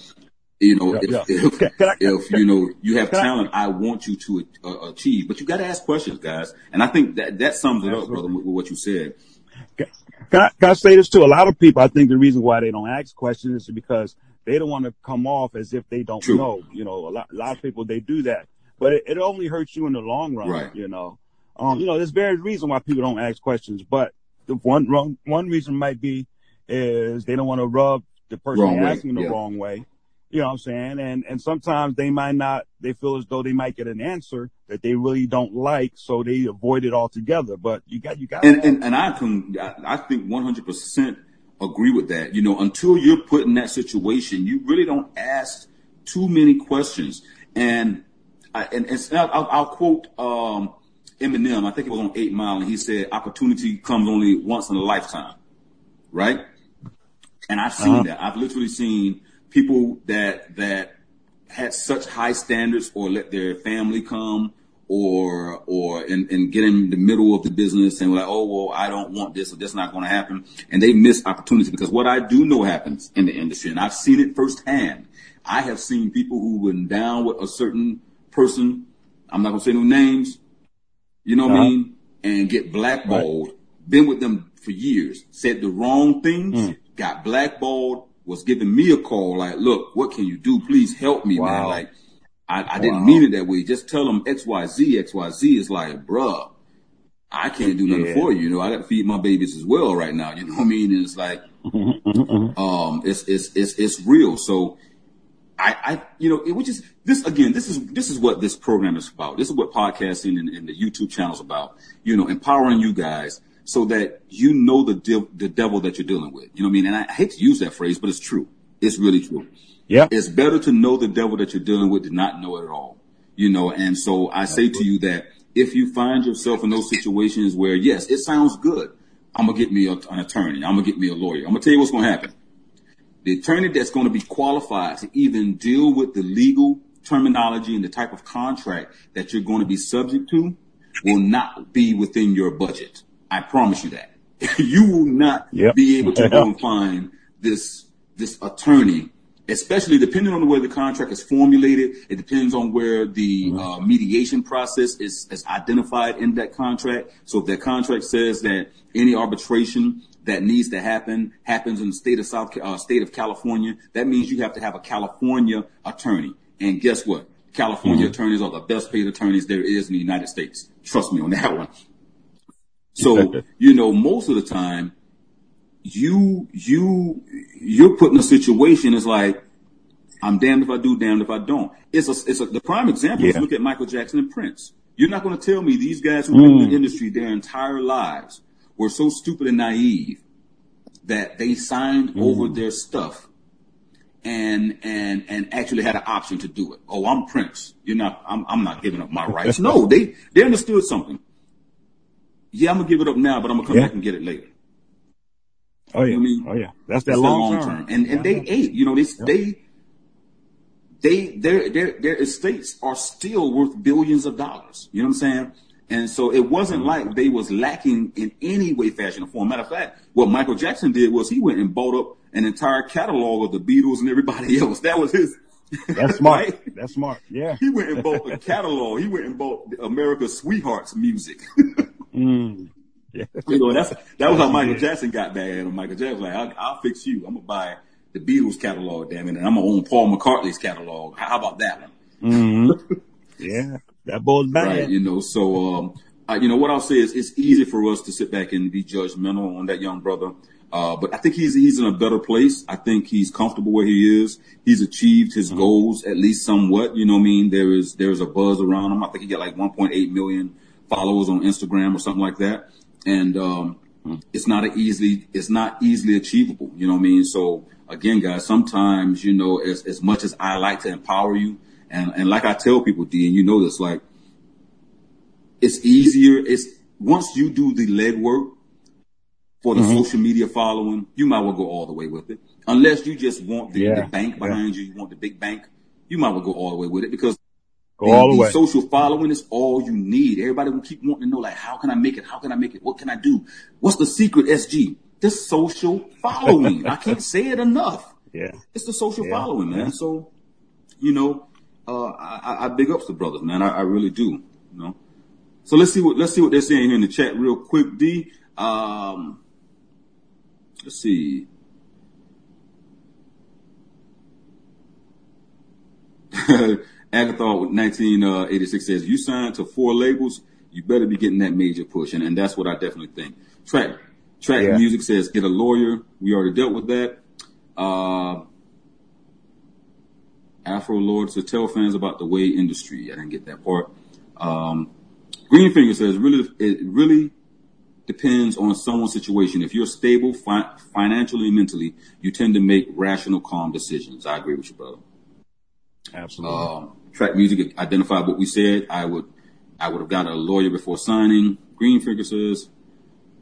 you know, Yeah, if, yeah. if, Can- can I- if you know you have can I- talent, I want you to uh, achieve. But you got to ask questions, guys. And I think that that sums it up, brother, with, with what you said. Can I, can I say this too? A lot of people, I think the reason why they don't ask questions is because they don't want to come off as if they don't True. know. You know, a lot, a lot of people, they do that, but it, it only hurts you in the long run. Right. You know, um, you know, there's various reasons why people don't ask questions, but the one, wrong, one reason might be is they don't want to rub the person Wrong way, asking the yeah. wrong way. You know what I'm saying? And, and sometimes they might not, they feel as though they might get an answer that they really don't like, so they avoid it altogether. But you got, you got, And and, and I can I, I think 100 percent agree with that. You know, until you're put in that situation, you really don't ask too many questions. And I, and, and I'll, I'll quote um, Eminem. I think it was on Eight Mile, and he said, "Opportunity comes only once in a lifetime." Right? And I've seen Uh-huh. that. I've literally seen people that that had such high standards or let their family come or or and, and get in the middle of the business and were like, oh well, I don't want this or this not going to happen, and they miss opportunity because what I do know happens in the industry, and I've seen it firsthand. I have seen people who went down with a certain person. I'm not going to say no names. You know what I Uh-huh. mean? And get blackballed. Been with them for years. Said the wrong things. Mm. Got blackballed. Was giving me a call like, look, what can you do? Please help me, man. Like, I, I didn't Wow. mean it that way. Just tell them X, Y, Z. X, Y, Z is like, bruh, I can't do nothing Yeah. for you. You know, I got to feed my babies as well right now. [LAUGHS] You know what I mean? And it's like, um, it's, it's, it's, it's real. So I, I, you know, it which is this again, this is, this is what this program is about. This is what podcasting and, and the YouTube channel is about, you know, empowering you guys so that you know the, dev, the devil that you're dealing with. You know what I mean? And I hate to use that phrase, but it's true. It's really true. yeah. It's better to know the devil that you're dealing with than not know it at all. You know, and so I say to you that if you find yourself in those situations where, yes, it sounds good. I'm going to get me a, an attorney. I'm going to get me a lawyer. I'm going to tell you what's going to happen. The attorney that's going to be qualified to even deal with the legal terminology and the type of contract that you're going to be subject to will not be within your budget. I promise you that. [LAUGHS] you will not be able to [LAUGHS] go and find this this attorney, especially depending on the way the contract is formulated. It depends on where the uh, mediation process is, is identified in that contract. So if that contract says that any arbitration that needs to happen happens in the state of South uh, state of California, that means you have to have a California attorney. And guess what? California attorneys are the best paid attorneys there is in the United States. Trust me on that [LAUGHS] one. So, [LAUGHS] you know, most of the time, you, you, you're put in a situation is like, I'm damned if I do, damned if I don't. It's a, it's a, the prime example is look at Michael Jackson and Prince. You're not going to tell me these guys who've been in the industry their entire lives were so stupid and naive that they signed mm-hmm. over their stuff and and and actually had an option to do it. Oh, I'm Prince. You're not. I'm I'm not giving up my rights. [LAUGHS] No, they they understood something. Yeah, I'm gonna give it up now, but I'm gonna come Yeah. back and get it later. Oh yeah. I mean, oh yeah. That's that It's long, their term. And and they ate. You know, they they they their their their estates are still worth billions of dollars. You know what I'm saying? And so it wasn't like they was lacking in any way, fashion, or form. Matter of fact, what Michael Jackson did was he went and bought up an entire catalog of the Beatles and everybody [LAUGHS] else. That was his. [LAUGHS] That's smart. right? That's smart. Yeah. He went and bought the [LAUGHS] catalog. He went and bought America's Sweethearts music. Mm. Yeah. You know, that's that was how Michael Jackson got back at him. Michael Jackson was like, I'll, I'll fix you. I'm gonna buy the Beatles catalog, damn it, and I'm gonna own Paul McCartney's catalog. How about that one? hmm Yeah. That boy's bad. Right? You know, so um, I, you know what I'll say is it's easy for us to sit back and be judgmental on that young brother. Uh, but I think he's he's in a better place. I think he's comfortable where he is. He's achieved his goals at least somewhat. You know what I mean? There is there's a buzz around him. I think he got like 1.8 million followers on Instagram or something like that. And um, it's not a easily it's not easily achievable. You know what I mean? So again, guys, sometimes you know as as much as I like to empower you, and and like I tell people, D, and you know this, like it's easier. It's once you do the legwork for the social media following, you might well go all the way with it. Unless you just want the, Yeah, the bank yeah. behind you, you want the big bank, you might well go all the way with it because the way. social following is all you need. Everybody will keep wanting to know, like, how can I make it? How can I make it? What can I do? What's the secret, SG? This social [LAUGHS] following. I can't say it enough. Yeah. It's the social Yeah, following, man. yeah. So, you know, uh, I, I- I big ups the brothers, man. I, I really do. You know. So let's see what let's see what they're saying here in the chat real quick. D. Um, let's see. [LAUGHS] Agathon with 1986 says, "You signed to four labels, you better be getting that major push," and, and that's what I definitely think. Track track Yeah. music says, "Get a lawyer." We already dealt with that. Uh, Afro Lord says, "Tell fans about the way industry." I didn't get that part. Um, Greenfinger says, "Really, it really depends on someone's situation. If you're stable fi- financially and mentally, you tend to make rational, calm decisions." I agree with you, brother Absolutely. um, track music identified what we said. I would, I would have got a lawyer before signing. Greenfinger says,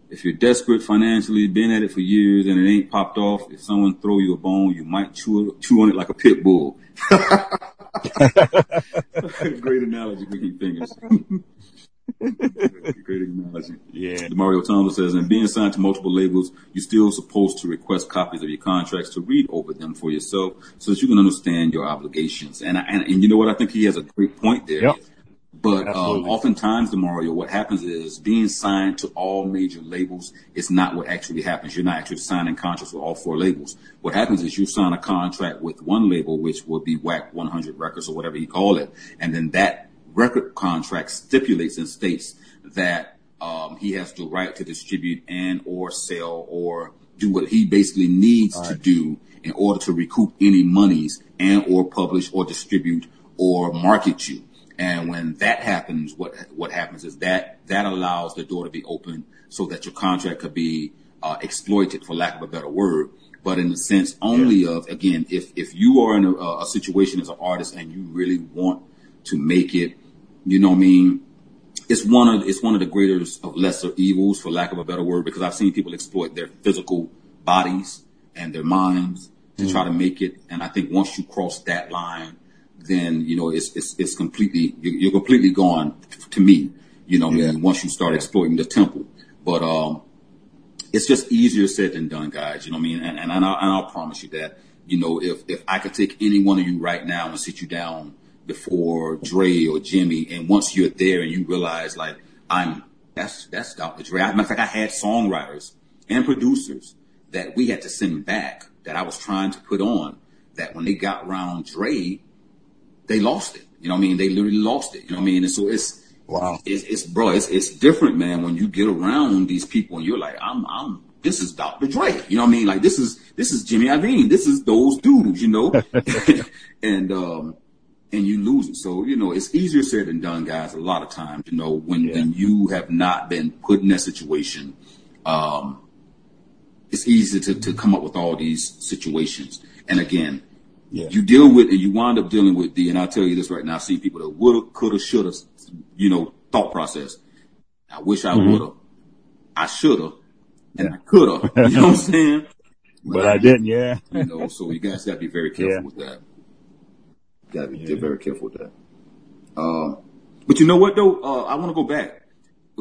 if you're desperate financially, been at it for years and it ain't popped off, if someone throw you a bone, you might chew, chew on it like a pit bull. [LAUGHS] Great analogy, Green Fingers. [LAUGHS] Great analogy. yeah. Mario Tondo says, and being signed to multiple labels, you're still supposed to request copies of your contracts to read over them for yourself so that you can understand your obligations. And, I, and, and you know what? I think he has a great point there. Yep. But um, oftentimes, Demario, what happens is being signed to all major labels is not what actually happens. You're not actually signing contracts with all four labels. What happens is you sign a contract with one label, which will be Wack 100 Records or whatever you call it, and then that record contract stipulates and states that um, he has the right to distribute and or sell or do what he basically needs to do in order to recoup any monies and or publish or distribute or market you. And when that happens, what what happens is that that allows the door to be open so that your contract could be uh, exploited, for lack of a better word. But in the sense only of again, if if you are in a, a situation as an artist and you really want to make it, you know what I mean, it's one of it's one of the greatest of lesser evils, for lack of a better word, because I've seen people exploit their physical bodies and their minds to mm. try to make it. And I think once you cross that line, then you know it's it's, it's completely you're completely gone to me. You know, yeah. once you start exploiting the temple, but um, it's just easier said than done, guys. You know what I mean? And and, and, I'll, and I'll promise you that. You know, if if I could take any one of you right now and sit you down before Dre or Jimmy, and once you're there and you realize like I'm that's that's Dr. Dre. Matter of fact, I had songwriters and producers that we had to send back that I was trying to put on. That when they got around Dre, they lost it. You know what I mean? They literally lost it. You know what I mean? And so it's wow. It's, it's bro. It's it's different, man. When you get around these people and you're like, I'm I'm this is Dr. Dre. You know what I mean? Like this is this is Jimmy Iovine. This is those dudes. You know, [LAUGHS] and um and you lose it. So, you know, it's easier said than done, guys, a lot of times, you know, when, yeah. when you have not been put in that situation, um, it's easy to, to come up with all these situations. And again, yeah. you deal with and you wind up dealing with the, and I'll tell you this right now, I see people that woulda, coulda, shoulda, you know, thought process. I wish I mm-hmm. woulda, I shoulda, and yeah. I coulda. [LAUGHS] You know what I'm saying? But, but I, I, didn't, yeah. you know, so you guys gotta be very careful yeah. with that. Gotta be very careful with that. Um, but you know what though? Uh, I want to go back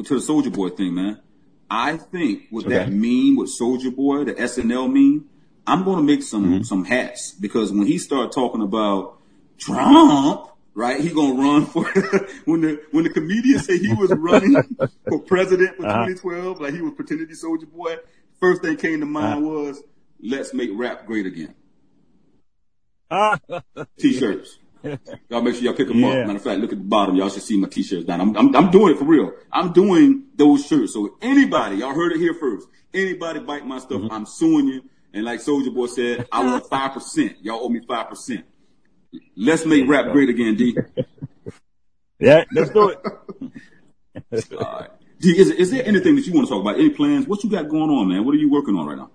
to the Soulja Boy thing, man. I think what okay. that meme with Soulja Boy, the SNL meme, I'm going to make some mm-hmm. some hats because when he started talking about Trump, right? He gonna run for [LAUGHS] when the when the comedian said he was running [LAUGHS] for president for uh-huh. 2012, like he was pretending to be Soulja Boy. First thing came to mind uh-huh. was let's make rap great again. [LAUGHS] T-shirts. Y'all make sure y'all pick them yeah. up. Matter of fact, look at the bottom. Y'all should see my t-shirts down. I'm, I'm, I'm doing it for real. I'm doing those shirts. So anybody, y'all heard it here first. Anybody bite my stuff, mm-hmm. I'm suing you. And like Soulja Boy said, [LAUGHS] I want 5%. Y'all owe me 5%. Let's make rap great again, D. [LAUGHS] yeah, let's do it. [LAUGHS] All right. D, is, is there anything that you want to talk about? Any plans? What you got going on, man? What are you working on right now?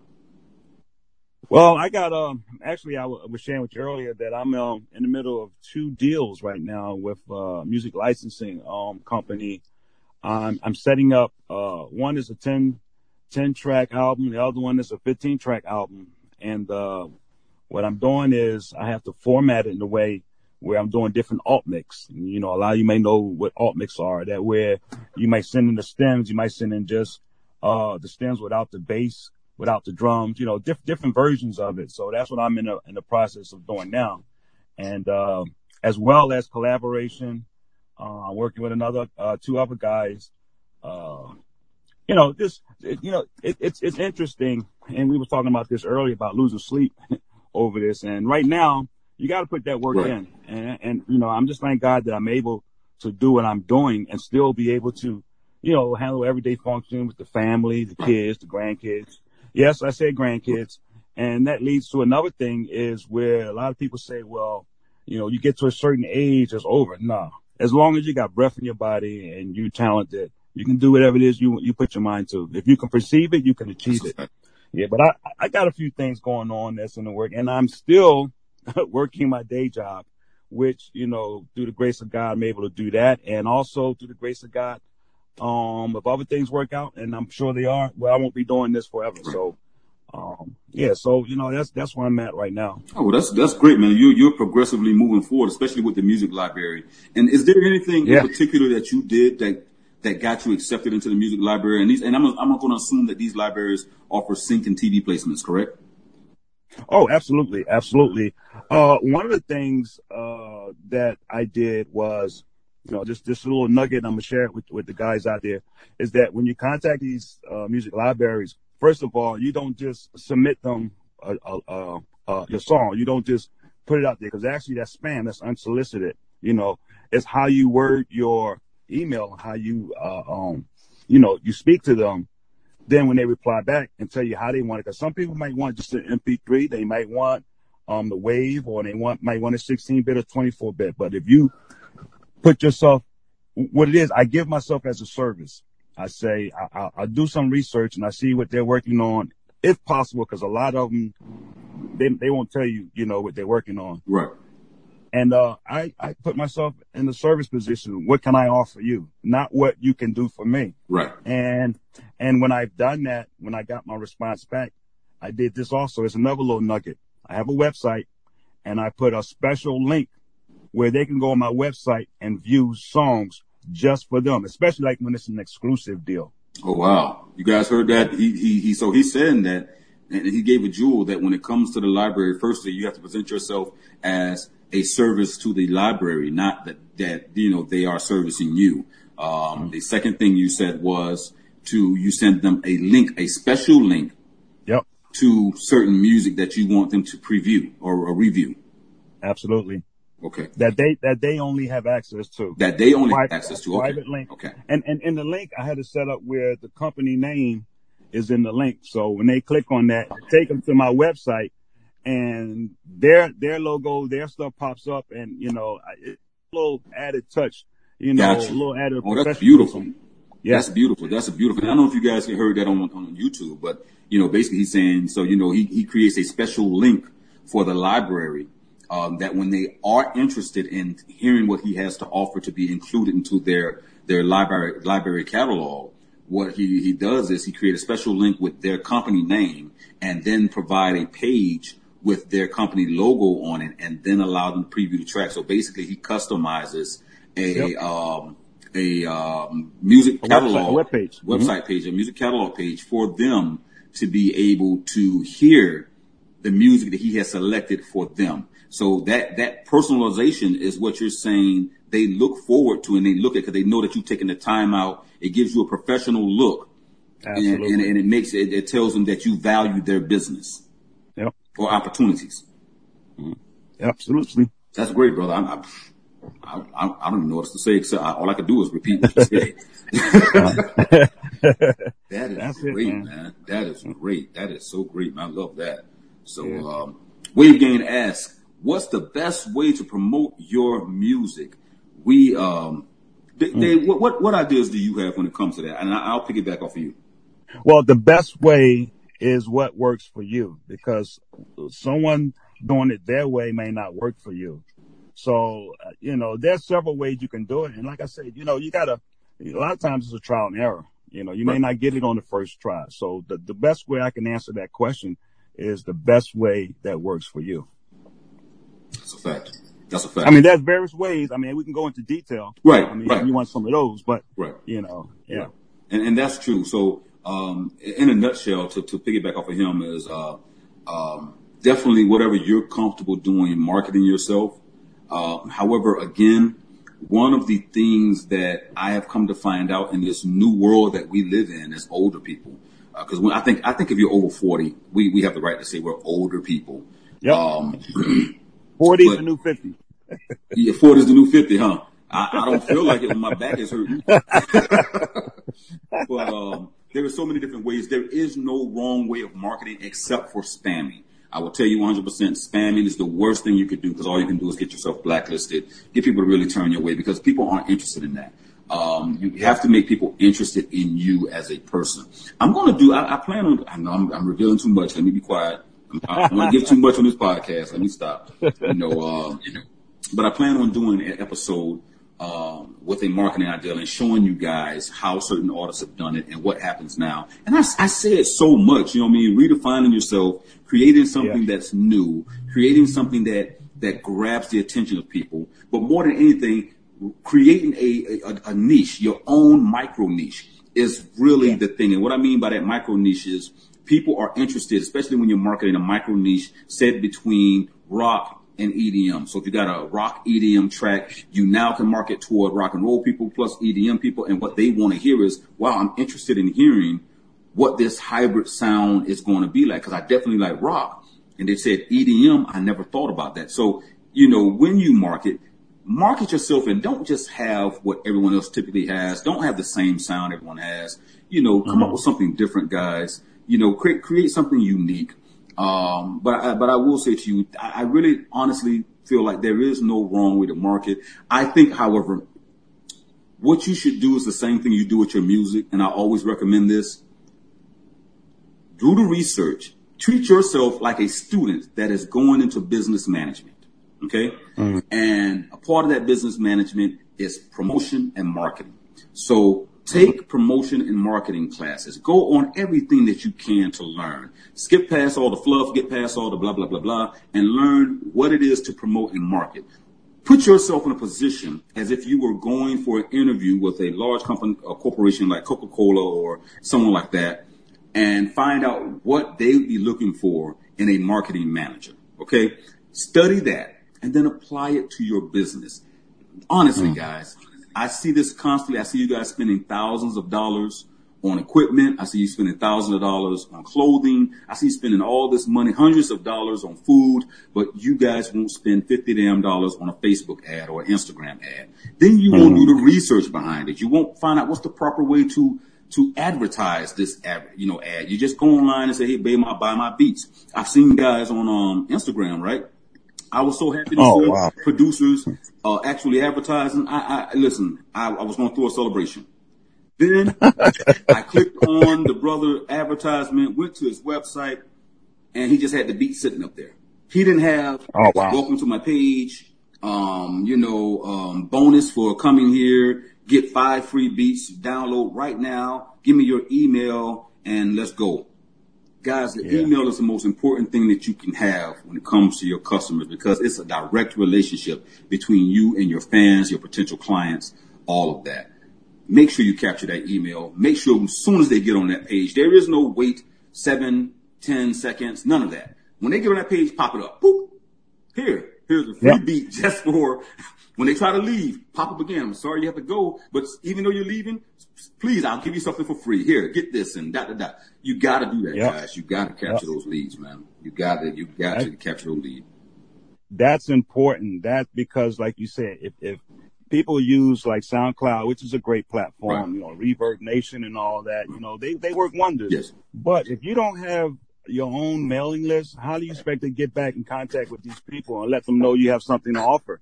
Well, I got um actually I was sharing with you earlier that I'm um, in the middle of two deals right now with uh music licensing um company. I'm I'm setting up uh one is a 10, 10 track album, the other one is a 15 track album. And uh what I'm doing is I have to format it in a way where I'm doing different alt mix. You know, a lot of you may know what alt mix are, that where you might send in the stems, you might send in just uh the stems without the bass without the drums, you know, diff- different versions of it. So that's what I'm in the, in the process of doing now. And, uh, as well as collaboration, uh, I'm working with another, uh, two other guys, uh, you know, this, you know, it, it's, it's interesting. And we were talking about this earlier about losing sleep [LAUGHS] over this. And right now you got to put that work right. in. And, and, you know, I'm just thank God that I'm able to do what I'm doing and still be able to, you know, handle everyday function with the family, the kids, the grandkids, Yes, I say grandkids. And that leads to another thing is where a lot of people say, well, you know, you get to a certain age, it's over. No. As long as you got breath in your body and you're talented, you can do whatever it is you, you put your mind to. If you can perceive it, you can achieve it. Yeah, but I, I got a few things going on that's in the work and I'm still [LAUGHS] working my day job, which, you know, through the grace of God, I'm able to do that. And also through the grace of God, um, if other things work out, and I'm sure they are, well, I won't be doing this forever. So, um, yeah, so you know that's that's where I'm at right now. Oh, well, that's that's great, man. You're you're progressively moving forward, especially with the music library. And is there anything yeah. in particular that you did that that got you accepted into the music library? And these, and I'm I'm going to assume that these libraries offer sync and TV placements, correct? Oh, absolutely, absolutely. Uh, one of the things uh, that I did was you know, just just a little nugget I'm gonna share it with with the guys out there is that when you contact these uh, music libraries, first of all, you don't just submit them uh, uh, uh, uh your song. You don't just put it out there because actually that's spam. That's unsolicited. You know, it's how you word your email, how you uh, um, you know, you speak to them. Then when they reply back and tell you how they want it, because some people might want just an MP3, they might want um the wave, or they want might want a 16 bit or 24 bit. But if you put yourself, what it is, I give myself as a service. I say, I, I, do some research and I see what they're working on, if possible, because a lot of them, they, they won't tell you, you know, what they're working on. Right. And uh, I, I put myself in the service position. What can I offer you? Not what you can do for me. Right. And and when I've done that, when I got my response back, I did this also. It's another little nugget. I have a website and I put a special link where they can go on my website and view songs just for them, especially like when it's an exclusive deal. Oh wow! You guys heard that? He he, he so he's saying that, and he gave a jewel that when it comes to the library, firstly you have to present yourself as a service to the library, not that that you know they are servicing you. Um, the second thing you said was to you send them a link, a special link Yep, to certain music that you want them to preview or, review. absolutely. Okay, That they that they only have access to. that they only have access to. Private link. Okay. And and in the link, I had to set up where the company name is in the link. So when they click on that, take them to my website, and their their logo, their stuff pops up, and you know, a little added touch. You know, Gotcha. a little added. Oh, that's beautiful. Yeah. That's beautiful. That's a beautiful. I don't know if you guys heard that on on YouTube, but you know, basically he's saying so. You know, he he creates a special link for the library um, that when they are interested in hearing what he has to offer to be included into their their library library catalog, what he he does is he creates a special link with their company name and then provide a page with their company logo on it and then allow them to preview the track. So basically, he customizes a Yep. um, a um, music A catalog a web page. Mm-hmm. website page, a music catalog page for them to be able to hear the music that he has selected for them. So that that personalization is what you're saying they look forward to and they look at because they know that you've taken the time out. It gives you a professional look and, and, and it makes it, it tells them that you value their business. Or opportunities. Absolutely. That's great, brother. I'm, I'm, I, I, I don't even know what else to say except I, all I can do is repeat what you say. [LAUGHS] that is That's it, great, man. man. That is great. That is so great, man. I love that. So, um, Wave Gain asks, what's the best way to promote your music? We, um, Hmm. Dave, Dave, what, what, what ideas do you have when it comes to that? And I, I'll pick it back off of you. Well, the best way is what works for you because someone doing it their way may not work for you. So, uh, you know, there's several ways you can do it. And like I said, you know, you gotta, a lot of times it's a trial and error. You know, you may not get it on the first try. So the, the best way I can answer that question is the best way that works for you. That's a fact. That's a fact. I mean, there's various ways. I mean, we can go into detail. Right, I mean, right. you want some of those, but right. you know, yeah. And, and that's true. So, um, in a nutshell, to, to piggyback off of him is, uh, um, definitely whatever you're comfortable doing, marketing yourself. Uh, however, again, one of the things that I have come to find out in this new world that we live in as older people, because when I think I think if you're over forty, we we have the right to say we're older people. Yep. Um, [CLEARS THROAT] 40 is the new 50. [LAUGHS] yeah, forty is the new fifty, huh? I, I don't feel like it when my back is hurting. [LAUGHS] but um, there are so many different ways. There is no wrong way of marketing except for spamming. I will tell you 100% spamming is the worst thing you could do because all you can do is get yourself blacklisted, get people to really turn your way because people aren't interested in that. Um, you have to make people interested in you as a person. I'm going to do, I, I plan on, I know I'm, I'm revealing too much. Let me be quiet. I don't want to give too much on this podcast. Let me stop. You know, uh, you know, but I plan on doing an episode um, with a marketing idea and showing you guys how certain artists have done it and what happens now. And I, I say it so much, you know what I mean? Redefining yourself, creating something Yeah. that's new, creating something that, that grabs the attention of people. But more than anything, creating a, a, a niche, your own micro niche is really the thing. And what I mean by that micro niche is people are interested, especially when you're marketing a micro niche set between rock and EDM. So if you got a rock EDM track, you now can market toward rock and roll people plus EDM people. And what they want to hear is, wow, I'm interested in hearing what this hybrid sound is going to be like. Cause I definitely like rock. And they said EDM. I never thought about that. So, you know, when you market, market yourself and don't just have what everyone else typically has. Don't have the same sound everyone has. You know, come up mm-hmm. with something different, guys. You know, create create something unique. Um, but I, but I will say to you, I, I really honestly feel like there is no wrong way to market. I think, however, what you should do is the same thing you do with your music, and I always recommend this. Do the research. Treat yourself like a student that is going into business management. Okay. And a part of that business management is promotion and marketing. So take promotion and marketing classes. Go on everything that you can to learn. Skip past all the fluff, get past all the blah, blah, blah, blah, and learn what it is to promote and market. Put yourself in a position as if you were going for an interview with a large company, a corporation like Coca-Cola or someone like that, and find out what they would be looking for in a marketing manager. Okay. Study that and then apply it to your business. Honestly, hmm. guys, I see this constantly. I see you guys spending thousands of dollars on equipment. I see you spending thousands of dollars on clothing. I see you spending all this money, hundreds of dollars on food, but you guys won't spend 50 damn dollars on a Facebook ad or an Instagram ad. Then you won't do the research behind it. You won't find out what's the proper way to to advertise this ad, you know, ad. You just go online and say, "Hey, babe, my buy my beats." I've seen guys on um, Instagram, right? I was so happy to Oh, see wow. producers uh, actually advertising. I, I listen. I, I was going to throw a celebration. Then [LAUGHS] I clicked on the brother advertisement, went to his website, and he just had the beat sitting up there. He didn't have Oh, wow. welcome to my page, um, you know, um, bonus for coming here, get five free beats, download right now, give me your email, and let's go. Guys, the Yeah. email is the most important thing that you can have when it comes to your customers because it's a direct relationship between you and your fans, your potential clients, all of that. Make sure you capture that email. Make sure as soon as they get on that page, there is no wait seven, ten seconds, none of that. When they get on that page, pop it up. Boop. Here, here's a free Yeah. beat [LAUGHS] just for when they try to leave, pop up again. I'm sorry you have to go, but even though you're leaving, please, I'll give you something for free. Here, get this and da da da. You gotta do that, Yeah. guys. You gotta capture those leads, man. You gotta, you got to capture those lead. that's important. That because, like you said, if, if people use like SoundCloud, which is a great platform, Right. you know, ReverbNation and all that, you know, they, they work wonders. Yes. But if you don't have your own mailing list, how do you expect to get back in contact with these people and let them know you have something to offer?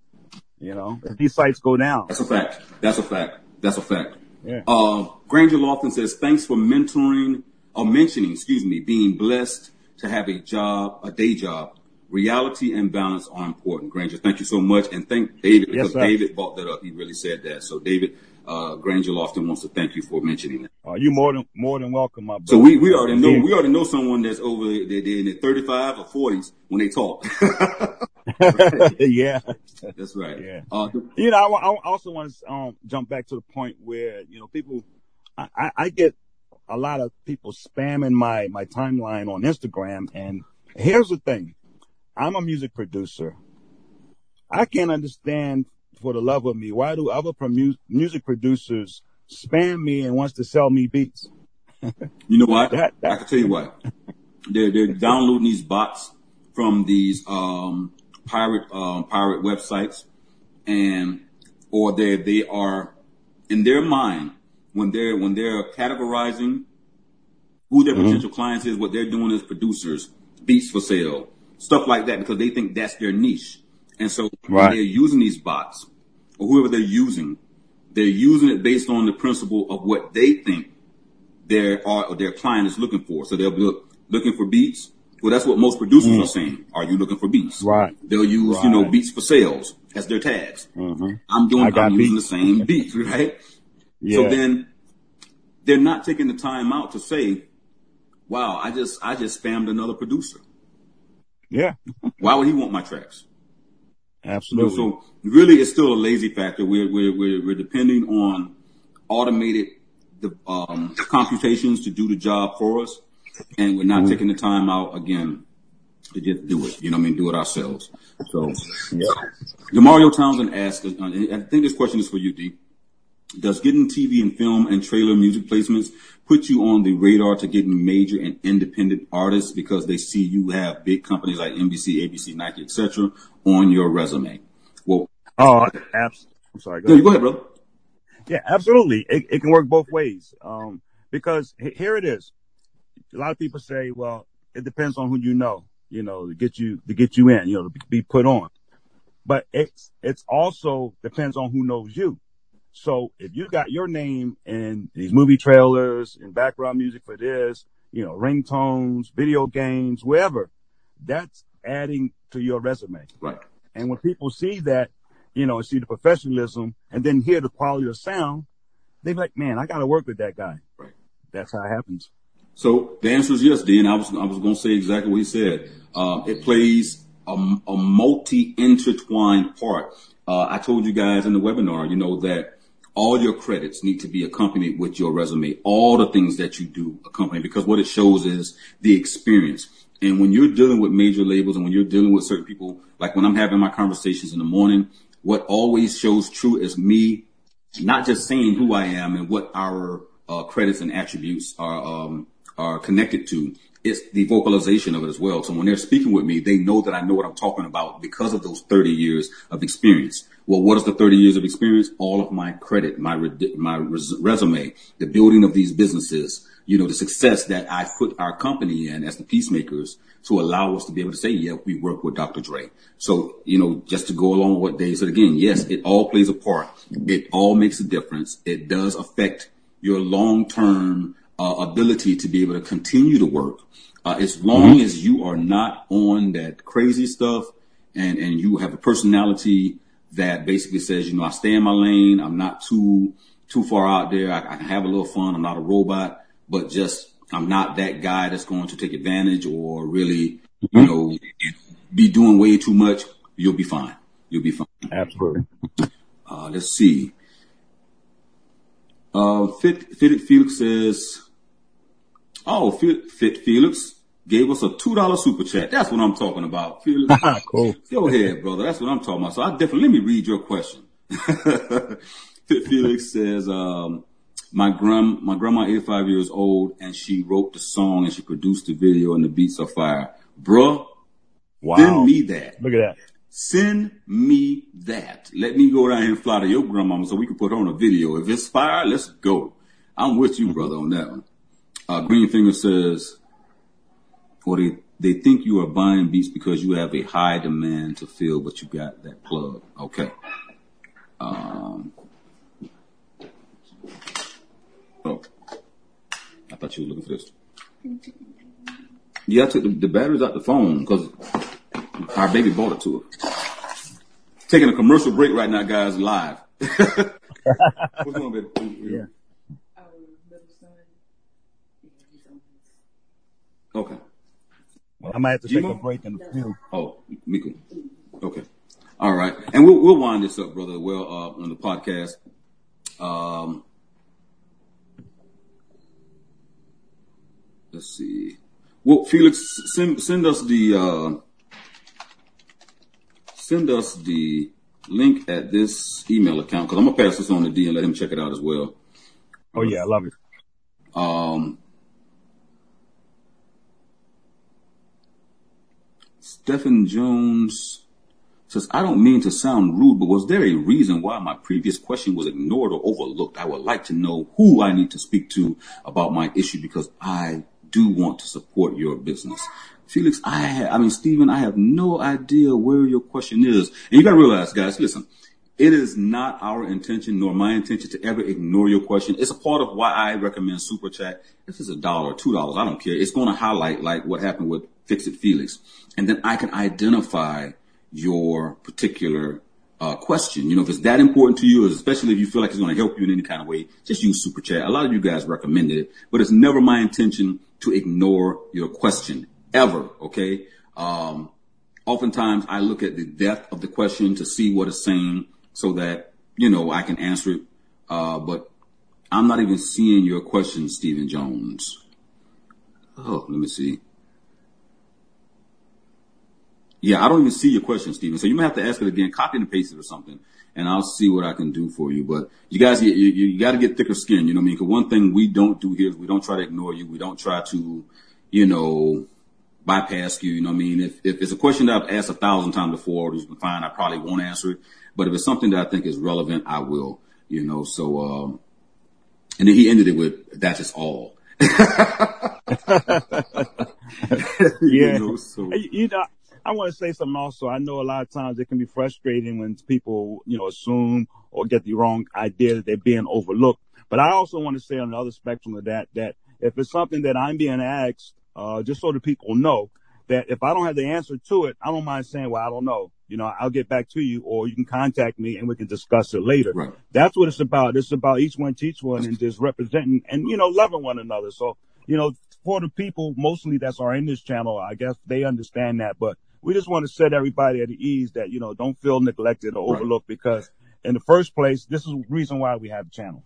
You know, if these sites go down. That's a fact. That's a fact. That's a fact. Yeah. Uh, Granger Lofton says, thanks for mentoring or mentioning, excuse me, being blessed to have a job, a day job. Reality and balance are important. Granger, thank you so much. And thank David Yes, because sir. David brought that up. He really said that. So David, uh, Granger Lofton wants to thank you for mentioning that. Uh, you more than, more than welcome, my brother. So we, we already know, we already know someone that's over, they're, in their 35 or 40s when they talk. [LAUGHS] [LAUGHS] yeah. that's right. Yeah. Uh, You know, I, I also want to um, jump back to the point where you know people. I, I get a lot of people spamming my my timeline on Instagram, and here's the thing: I'm a music producer. I can't understand for the love of me why do other promu- music producers spam me and wants to sell me beats? [LAUGHS] You know what? That- that- I can tell you what. They're they're downloading these bots from these um, pirate um, pirate websites, and or they they are in their mind when they're when they're categorizing who their potential clients is. What they're doing is producers, beats for sale, stuff like that, because they think that's their niche. And so Right. they're using these bots or whoever they're using, they're using it based on the principle of what they think their or or their client is looking for. So they'll be look, looking for beats. Well, that's what most producers are saying. Are you looking for beats? Mm. Right. They'll use you know beats for sales as their tags. Mhm. I'm doing. I'm using the same beats, [LAUGHS] right? Yeah. So then they're not taking the time out to say, "Wow, I just I just spammed another producer. yeah, [LAUGHS] Why would he want my tracks?" Absolutely. so really, it's still a lazy factor. We're we're we're, we're depending on automated the um, computations to do the job for us, and we're not taking the time out again to just do it. You know what I mean? Do it ourselves. So, yeah. Demario Townsend asked, I think this question is for you, D. Does getting TV and film and trailer music placements put you on the radar to getting major and independent artists because they see you have big companies like NBC, ABC, Nike, etc. on your resume? Well, oh, abs- I'm sorry. Go no, ahead. you go ahead, bro. Yeah, absolutely. It, it can work both ways. Um, because he- here it is. A lot of people say, well, it depends on who you know, you know, to get you, to get you in, you know, to be put on. But it's, it's also depends on who knows you. So if you got your name in these movie trailers and background music for this, you know, ringtones, video games, wherever, that's adding to your resume. Right. And when people see that, you know, and see the professionalism and then hear the quality of sound, they be like, man, I got to work with that guy. Right. That's how it happens. So the answer is yes, Dean. I was I was going to say exactly what he said. Uh, it plays a, a multi intertwined part. Uh, I told you guys in the webinar, you know, that all your credits need to be accompanied with your resume. All the things that you do accompany because what it shows is the experience. And when you're dealing with major labels and when you're dealing with certain people, like when I'm having my conversations in the morning, what always shows true is me not just saying who I am and what our uh, credits and attributes are um, are connected to. It's the vocalization of it as well. So when they're speaking with me, they know that I know what I'm talking about because of those 30 years of experience. Well, what is the 30 years of experience? All of my credit, my my resume, the building of these businesses, you know, the success that I put our company in as the peacemakers to allow us to be able to say, yeah, we work with Dr. Dre. So, you know, just to go along with what Dave said again, yes, it all plays a part. It all makes a difference. It does affect your long-term uh, ability to be able to continue to work. Uh, as long mm-hmm. as you are not on that crazy stuff and, and you have a personality that basically says, you know, I stay in my lane. I'm not too, too far out there. I, I can have a little fun. I'm not a robot, but just, I'm not that guy that's going to take advantage or really, mm-hmm. you know, be doing way too much. You'll be fine. You'll be fine. Absolutely. Uh, let's see. Uh, Felix says, Oh, Fit Felix gave us a two dollar super chat. That's what I'm talking about. Felix, [LAUGHS] cool. Go ahead, brother. That's what I'm talking about. So I definitely let me read your question. [LAUGHS] Fit Felix says, um, my grand my grandma 85 years old and she wrote the song and she produced the video and the beats are fire. Bruh, wow. send me that. Look at that. Send me that. Let me go down here and fly to your grandmama so we can put on a video. If it's fire, let's go. I'm with you, brother, on that one. Uh, Greenfinger says, or they, they think you are buying beats because you have a high demand to fill, but you got that plug. Okay. Um, oh, I thought you were looking for this. Yeah, I took the, the batteries out the phone because our baby bought it to her. Taking a commercial break right now, guys, live. [LAUGHS] What's going on, baby? Yeah. Okay. Well, I might have to take a break in the field. Oh, Miku. Okay. All right. And we'll, we'll wind this up, brother, well, uh, on the podcast. Um, let's see. Well, Felix, send, send us the, uh, send us the link at this email account because I'm gonna pass this on to D and let him check it out as well. Oh yeah, I love it. Um, Stephen Jones says, I don't mean to sound rude, but was there a reason why my previous question was ignored or overlooked? I would like to know who I need to speak to about my issue because I do want to support your business. Felix, I have, I mean, Stephen, I have no idea where your question is. And you gotta realize, guys, listen, it is not our intention nor my intention to ever ignore your question. It's a part of why I recommend Super Chat. If it's a dollar, two dollars, I don't care. It's going to highlight like what happened with Fix It Felix and then I can identify your particular uh, question. You know, if it's that important to you, especially if you feel like it's going to help you in any kind of way, just use Super Chat. A lot of you guys recommended it, but it's never my intention to ignore your question ever. Okay. Um, oftentimes I look at the depth of the question to see what it's saying so that, you know, I can answer it. Uh, but I'm not even seeing your question, Stephen Jones. Oh, let me see. Yeah, I don't even see your question, Stephen. So you might have to ask it again, copy and paste it or something, and I'll see what I can do for you. But you guys, you, you, you got to get thicker skin. You know what I mean? Because one thing we don't do here is we don't try to ignore you. We don't try to, you know, bypass you. You know what I mean? If, if it's a question that I've asked a thousand times before, can find, I probably won't answer it. But if it's something that I think is relevant, I will. You know, so um, and then he ended it with, "That is just all." [LAUGHS] [LAUGHS] yeah. you know, so. you know, I want to say something also. I know a lot of times it can be frustrating when people, you know, assume or get the wrong idea that they're being overlooked. But I also want to say on the other spectrum of that, that if it's something that I'm being asked, uh, just so the people know that if I don't have the answer to it, I don't mind saying, well, I don't know. You know, I'll get back to you or you can contact me and we can discuss it later. Right. That's what it's about. It's about each one teach one and just representing and, you know, loving one another. So, you know, for the people mostly that's are in this channel, I guess they understand that, but we just want to set everybody at ease that, you know, don't feel neglected or Right. overlooked because in the first place, this is the reason why we have the channel.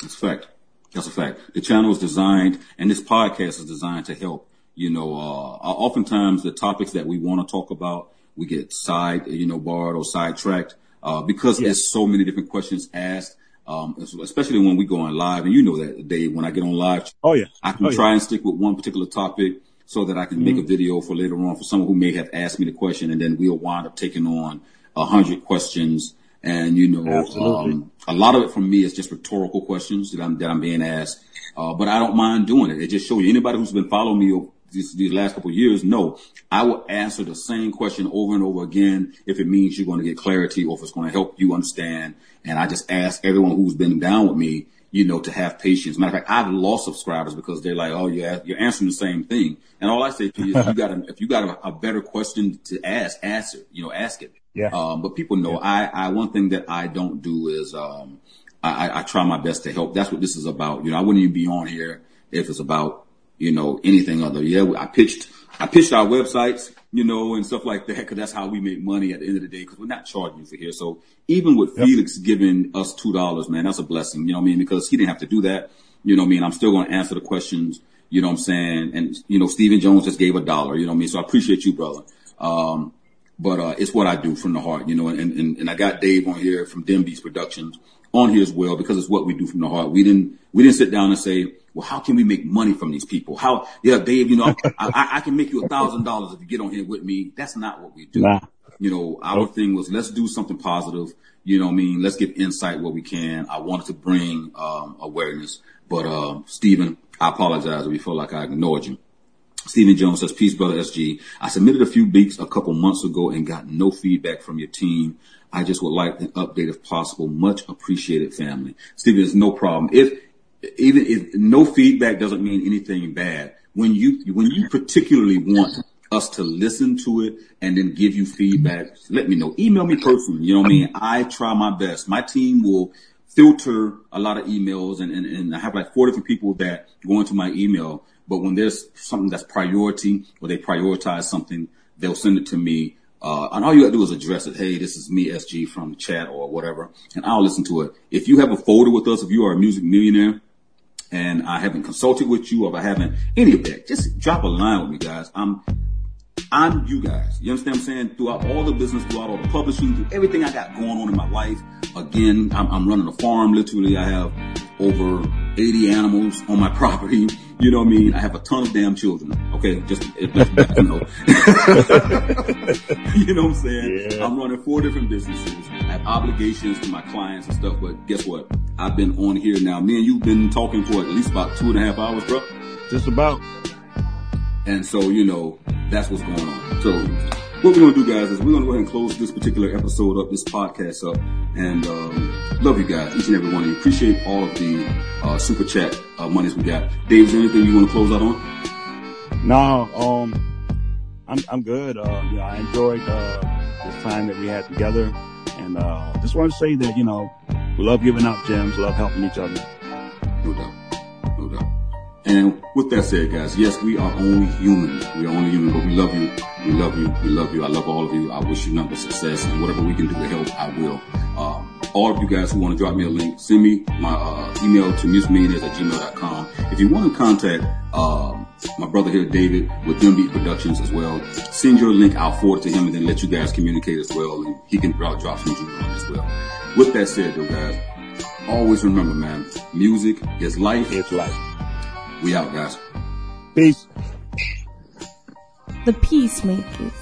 That's a fact. That's a fact. The channel is designed, and this podcast is designed to help. You know, uh, oftentimes the topics that we want to talk about, we get side, you know, barred or sidetracked, uh, because Yeah. there's so many different questions asked. Um, especially when we go on live, and you know that Dave, when I get on live, Oh yeah. I can Oh, yeah. try and stick with one particular topic so that I can make a video for later on for someone who may have asked me the question, and then we'll wind up taking on a hundred questions. And you know, um, a lot of it from me is just rhetorical questions that I'm that I'm being asked. Uh, but I don't mind doing it. It just shows you anybody who's been following me over these, these last couple of years know I will answer the same question over and over again if it means you're going to get clarity or if it's going to help you understand. And I just ask everyone who's been down with me, you know, to have patience. Matter of fact, I've lost subscribers because they're like, "Oh, yeah, you're answering the same thing." And all I say to you is, if you got a, if you got a, a better question to ask, ask it. You know, ask it. Yeah. Um, but people know I, I, one thing that I don't do is, um, I, I- I try my best to help. That's what this is about. You know, I wouldn't even be on here if it's about, you know, anything other. Yeah, I pitched, I pitched our websites, you know, and stuff like that, cause that's how we make money at the end of the day, cause we're not charging you for here. So even with Felix giving us $2, man, that's a blessing. You know what I mean? Because he didn't have to do that. You know what I mean? I'm still going to answer the questions. You know what I'm saying? And, you know, Stephen Jones just gave a dollar. You know what I mean? So I appreciate you, brother. Um, but uh, it's what I do from the heart, you know. And, and and I got Dave on here from Dem Beats Productions on here as well because it's what we do from the heart. We didn't we didn't sit down and say, well, how can we make money from these people? How, yeah, Dave, you know, I, I, can make you a thousand dollars if you get on here with me. That's not what we do. Nah. You know, our thing was let's do something positive. You know what I mean? Let's give insight where we can. I wanted to bring um, awareness, but uh, Stephen, I apologize if you feel like I ignored you. Stephen Jones says, peace, brother SG. I submitted a few beats a couple months ago and got no feedback from your team. I just would like an update if possible. Much appreciated, family. Stephen, there's no problem. If, even if no feedback doesn't mean anything bad, when you, when you particularly want us to listen to it and then give you feedback, let me know. Email me personally. You know what I mean? I try my best. My team will filter a lot of emails and, and, and I have like four different people that go into my email. But when there's something that's priority or they prioritize something, they'll send it to me. Uh, and all you gotta do is address it. Hey, this is me, SG from the chat or whatever. And I'll listen to it. If you have a folder with us, if you are a music millionaire and I haven't consulted with you or if I haven't any of that, just drop a line with me, guys. I'm, I'm you guys. You understand what I'm saying? Throughout all the business, throughout all the publishing, through everything I got going on in my life. Again, I'm, I'm running a farm. Literally, I have over 80 animals on my [LAUGHS] property. You know what I mean? I have a ton of damn children. Okay, just, just you know. [LAUGHS] you know what I'm saying? Yeah. I'm running four different businesses. I have obligations to my clients and stuff, but guess what? I've been on here now. Me and you've been talking for at least about two and a half hours, bro. Just about. And so, you know, that's what's going on. So what we're going to do, guys, is we're going to go ahead and close this particular episode up, this podcast up. And um, love you guys, each and every one of you. Appreciate all of the uh, super chat uh, monies we got. Dave, is there anything you want to close out on? No, um, I'm I'm good. Uh, you know, I enjoyed uh, this time that we had together, and uh, just want to say that you know we love giving out gems, love helping each other. No doubt. And with that said, guys, yes, we are only human. We are only human, but we love you. We love you. We love you. I love all of you. I wish you nothing but success and whatever we can do to help, I will. Um, all of you guys who want to drop me a link, send me my uh, email to musicmillionaires at gmail.com. If you want to contact um, my brother here, David, with Them Productions as well, send your link. I'll forward to him and then let you guys communicate as well. And he can drop, drop some jewelry on as well. With that said, though, guys, always remember, man, music is life. It's life. We out, guys. Peace. The Peacemakers.